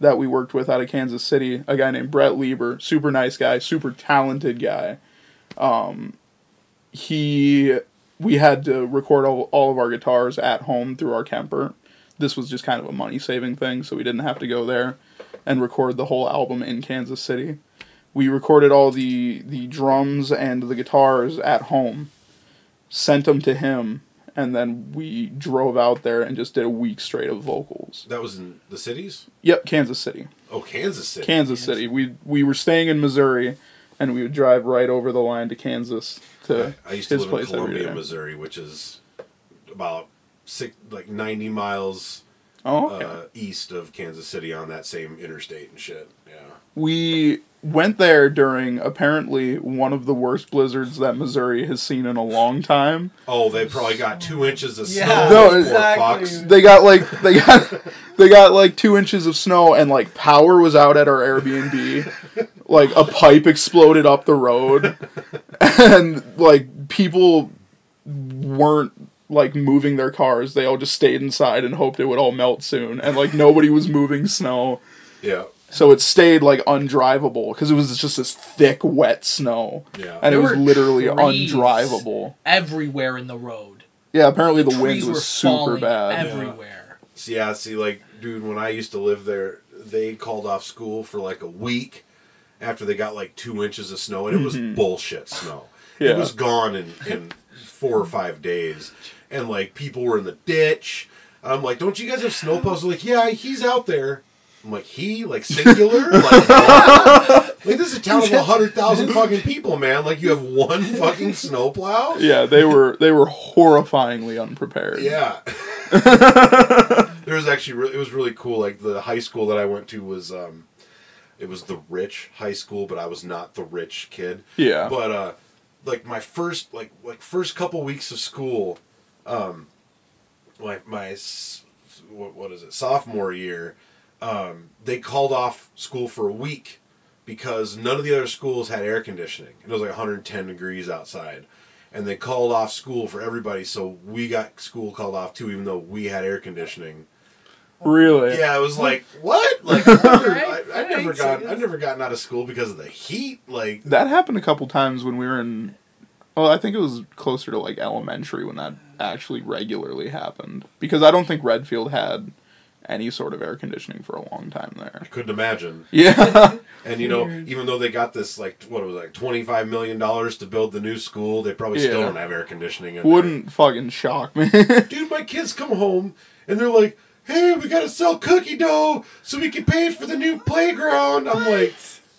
that we worked with out of Kansas City, a guy named Brett Lieber, super nice guy, super talented guy. Um, he we had to record all, all of our guitars at home through our Kemper. This was just kind of a money saving thing, so we didn't have to go there and record the whole album in Kansas City. We recorded all the the drums and the guitars at home, sent them to him, and then we drove out there and just did a week straight of vocals. that was in the cities? Yep, Kansas City. Oh, Kansas City. Kansas City. We we were staying in Missouri, and we would drive right over the line to Kansas to I used to his live in place every Columbia. Missouri, which is about six, like ninety miles Oh, okay. uh, east of Kansas City on that same interstate and shit. Yeah. we went there during apparently one of the worst blizzards that Missouri has seen in a long time. Oh, they probably got two inches of Yeah, snow. No, exactly. They got like they got they got like two inches of snow and like power was out at our Airbnb. like a pipe exploded up the road, and like people weren't like moving their cars. They all just stayed inside and hoped it would all melt soon. And like nobody was moving snow. Yeah. So it stayed like undrivable because it was just this thick, wet snow, Yeah. and it was literally trees. undrivable. Everywhere in the road. Yeah, apparently the, wind Trees were was super bad. everywhere. See, yeah, see, like, dude, when I used to live there, they called off school for like a week after they got like two inches of snow, and it was mm-hmm. bullshit snow. Yeah. It was gone in, in four or five days, and like people were in the ditch. I'm like, don't you guys have snowplows? They're like, yeah, he's out there. I'm like, he like singular, like, like this is a town of hundred thousand fucking people, man. Like you have one fucking snowplow. Yeah, they were they were horrifyingly unprepared. Yeah. there was actually re- it was really cool. Like the high school that I went to was um, it was the rich high school, but I was not the rich kid. Yeah. But uh, like my first like like first couple weeks of school, um, my my what, what is it sophomore year, um, they called off school for a week because none of the other schools had air conditioning. It was like 110 degrees outside. And they called off school for everybody, so we got school called off too, even though we had air conditioning. Really? Yeah, it was like what? Like I, Alright, I, I never got, yes. I never gotten out of school because of the heat. Like That happened a couple times when we were in well, I think it was closer to like elementary when that actually regularly happened. Because I don't think Redfield had any sort of air conditioning for a long time there. I couldn't imagine. Yeah. And you know, even though they got this like what was it, like twenty five million dollars to build the new school, they probably still don't have air conditioning. In. Wouldn't fucking shock me. dude, my kids come home and they're like, "Hey, we gotta sell cookie dough so we can pay for the new playground." I'm like,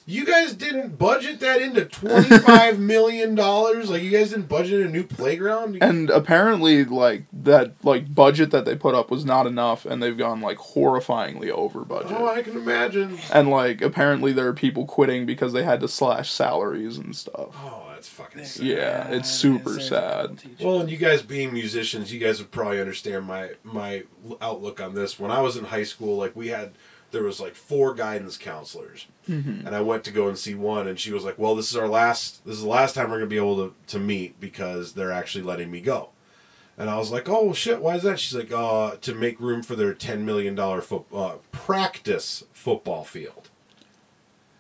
"You guys didn't budget that into twenty five million dollars? Like, you guys didn't budget a new playground?" and apparently like that like budget that they put up was not enough and they've gone like horrifyingly over budget. oh, I can imagine. and like apparently there are people quitting because they had to slash salaries and stuff. Oh, that's fucking sad. Yeah, it's super sad. Well, and you guys being musicians, you guys would probably understand my my outlook on this. When I was in high school, like we had there was like four guidance counselors, and I went to go and see one, and she was like, "Well, this is our last. This is the last time we're gonna be able to to meet because they're actually letting me go." And I was like, "Oh shit, why is that?" She's like, "Uh, to make room for their ten million dollar foot uh, practice football field."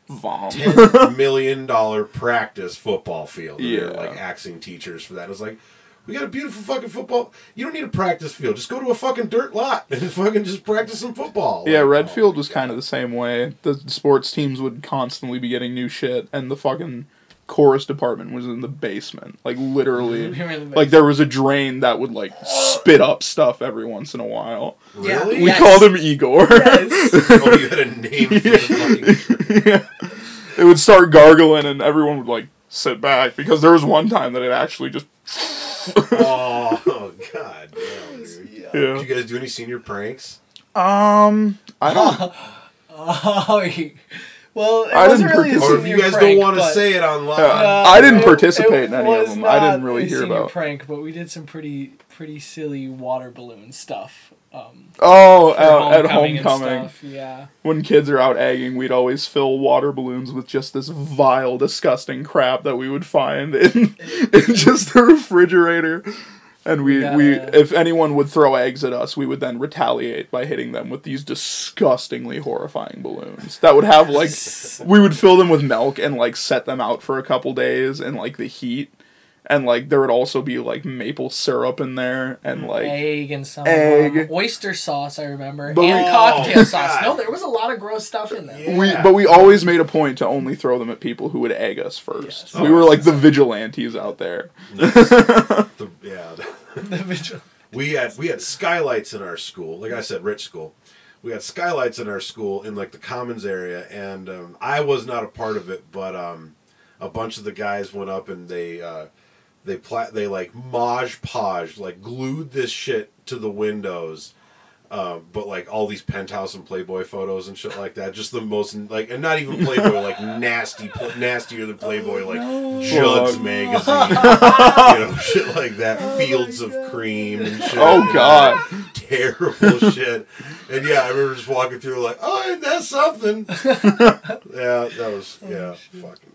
Vom. ten million dollar practice football field. And they're Yeah. like axing teachers for that. I was like, We got a beautiful fucking football. You don't need a practice field. Just go to a fucking dirt lot and fucking just practice some football. Yeah, Like, Redfield oh, was kind of the same way. The sports teams would constantly be getting new shit, and the fucking chorus department was in the basement. Like literally, We were in like there was a drain that would like spit up stuff every once in a while. Really? We Yes. called him Igor. oh, you had a name for the fucking. yeah. It would start gargling, and everyone would like sit back because there was one time that it actually just. Oh, god damn, dude. Yeah. Did you guys do any senior pranks? Um, I don't. Oh, well, it I wasn't didn't really a participate. Or if you guys prank, don't want to say it online. Yeah. Uh, I didn't it- participate it in any of them. I didn't not really a hear senior about- prank, but we did some pretty pretty silly water balloon stuff. Um, Oh, at homecoming and homecoming, stuff, yeah. when kids are out egging, we'd always fill water balloons with just this vile, disgusting crap that we would find in, in just the refrigerator. And we, we, gotta- if anyone would throw eggs at us, we would then retaliate by hitting them with these disgustingly horrifying balloons that would have like, we would fill them with milk and like set them out for a couple days in like the heat, and like there would also be like maple syrup in there and like egg and some egg. um, oyster sauce. I remember But we- and cocktail Oh, sauce. God. No, there was a lot of gross stuff in there. Yeah. We, but we always made a point to only throw them at people who would egg us first. Yes. We Oh, were like the vigilantes out there. The- yeah. The vigil- we had we had skylights in our school. Like I said, rich school. We had skylights in our school in like the commons area, and um, I was not a part of it, but um, a bunch of the guys went up and they uh, they pla- they like Mod Podge like glued this shit to the windows. Um, but like all these penthouse and Playboy photos and shit like that, just the most like, and not even Playboy, like nasty, pl- nastier than Playboy, like Jugs Fuck. magazine, you know, shit like that, Fields of Cream and shit. Oh you know, god. terrible shit. And yeah, I remember just walking through like, oh, that's something? yeah, that was yeah, fucking Jesus.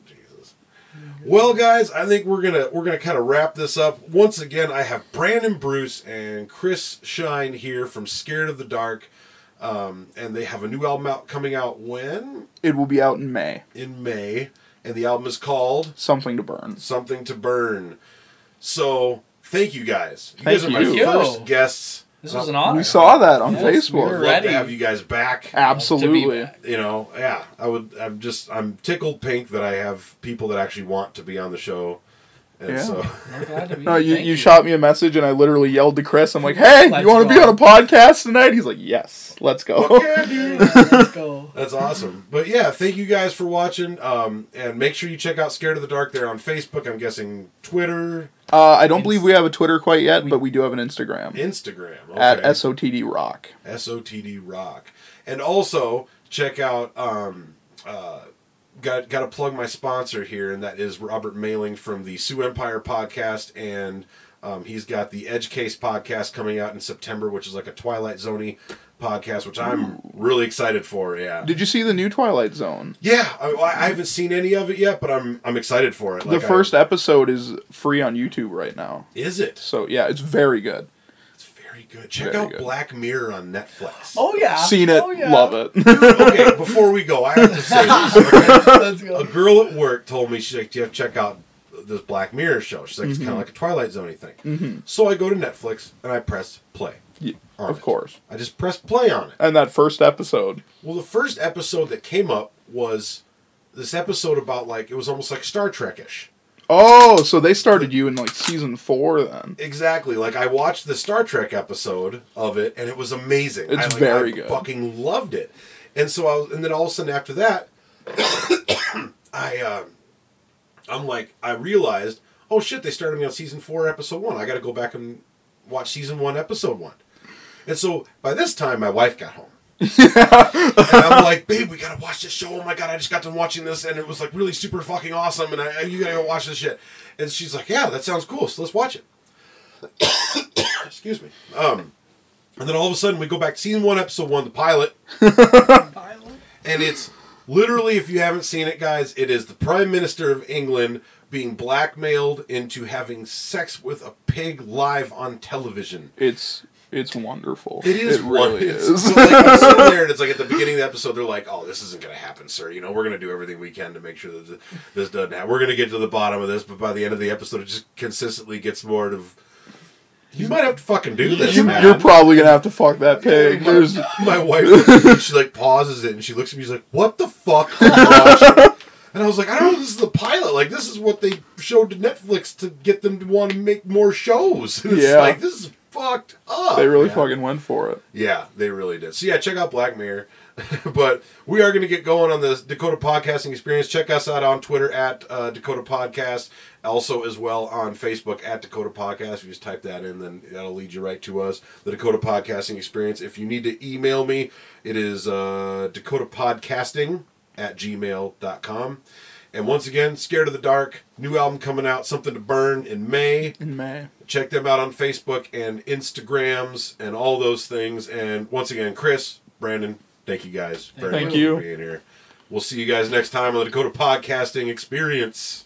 Well, guys, I think we're gonna we're gonna kind of wrap this up. Once again, I have Brandon Bruce and Chris Shine here from Scared of the Dark, um, and they have a new album out coming out when It will be out in May. in May, and the album is called Something to burn. Something to Burn. So thank you guys. You Thank guys are my you. first guests. This was an honor. We saw that on Yes, we Facebook. were I'd love ready. to have you guys back. Absolutely. back. You know, yeah, I would. I'm just, I'm tickled pink that I have people that actually want to be on the show, and Yeah. so I'm glad to be No, here. you, Thank you shot me a message and I literally yelled to Chris. I'm like, "Hey, Let's you want to be go. on a podcast tonight?" He's like, "Yes, let's go." Fuck yeah, dude. Let's go. That's awesome. But yeah, thank you guys for watching. Um, and make sure you check out Scared of the Dark there on Facebook. I'm guessing Twitter, Uh, I don't believe we have a Twitter quite yet, but we do have an Instagram Instagram. Okay. at SOTD Rock. SOTD Rock. And also check out um uh got got to plug my sponsor here and that is Robert Mailing from the Sioux Empire podcast and um, he's got the Edge Case podcast coming out in September, which is like a Twilight Zoney podcast, which I'm really excited for. Yeah, Did you see the new Twilight Zone? yeah. I, I haven't seen any of it yet, but I'm I'm excited for it. the Like, I- first episode is free on YouTube right now. is it? So yeah, it's very good. It's very good. Check Very out good. Black Mirror on Netflix. Oh yeah. Seen it, Oh, yeah. love it. okay, before we go, I have to say this. okay? Let's a girl at work told me she's like, "You have to check out this Black Mirror show." She's like, "It's kind of like a Twilight Zone thing." Mhm. So I go to Netflix and I press play. Yeah, of course. I just press play on it. And that first episode, Well, the first episode that came up was this episode about like it was almost like Star Trek-ish. oh, so they started you in like season four then. Exactly. Like I watched the Star Trek episode of it, and it was amazing. It's I, like, very I good. Fucking loved it. And so I was, and then all of a sudden after that, I, uh, I'm like, I realized, oh shit, they started me on season four, episode one. I got to go back and watch season one, episode one. And so by this time, my wife got home. and I'm like, babe, we gotta watch this show. Oh my god, I just got done watching this, and it was like really super fucking awesome. And I, you gotta go watch this shit. And she's like, yeah, that sounds cool. So let's watch it. Excuse me. Um, and then all of a sudden we go back to season one, episode one, the pilot, and it's literally, if you haven't seen it, guys, it is the Prime Minister of England being blackmailed into having sex with a pig live on television. It's it's wonderful. It is It really it's- is. So like, there, and it's like at the beginning of the episode, they're like, "Oh, this isn't going to happen, sir. You know, we're going to do everything we can to make sure that this doesn't happen. We're going to get to the bottom of this." But by the end of the episode, it just consistently gets more of You might have to fucking do this, You, man. you're probably gonna have to fuck that pig. There's My wife, she like pauses it and she looks at me. She's like, "What the fuck?" are you watching?" and I was like, "I don't know. This is the pilot. Like, this is what they showed to Netflix to get them to want to make more shows." And it's Yeah. like this is fucked up. they really man. fucking went for it. Yeah, they really did. So yeah, check out Black Mirror. but we are going to get going on the Dakota podcasting experience. Check us out on Twitter at uh, Dakota Podcast. Also, as well on Facebook at Dakota Podcast. If you just type that in, then that'll lead you right to us. The Dakota Podcasting Experience. If you need to email me, it is uh, Dakota Podcasting at gmail.com. And once again, Scared of the Dark, new album coming out, Something to Burn in May In May. check them out on Facebook and Instagrams and all those things. And once again, Chris, Brandon, thank you guys very Thank much you. for being here. We'll see you guys next time on the Dakota Podcasting Experience.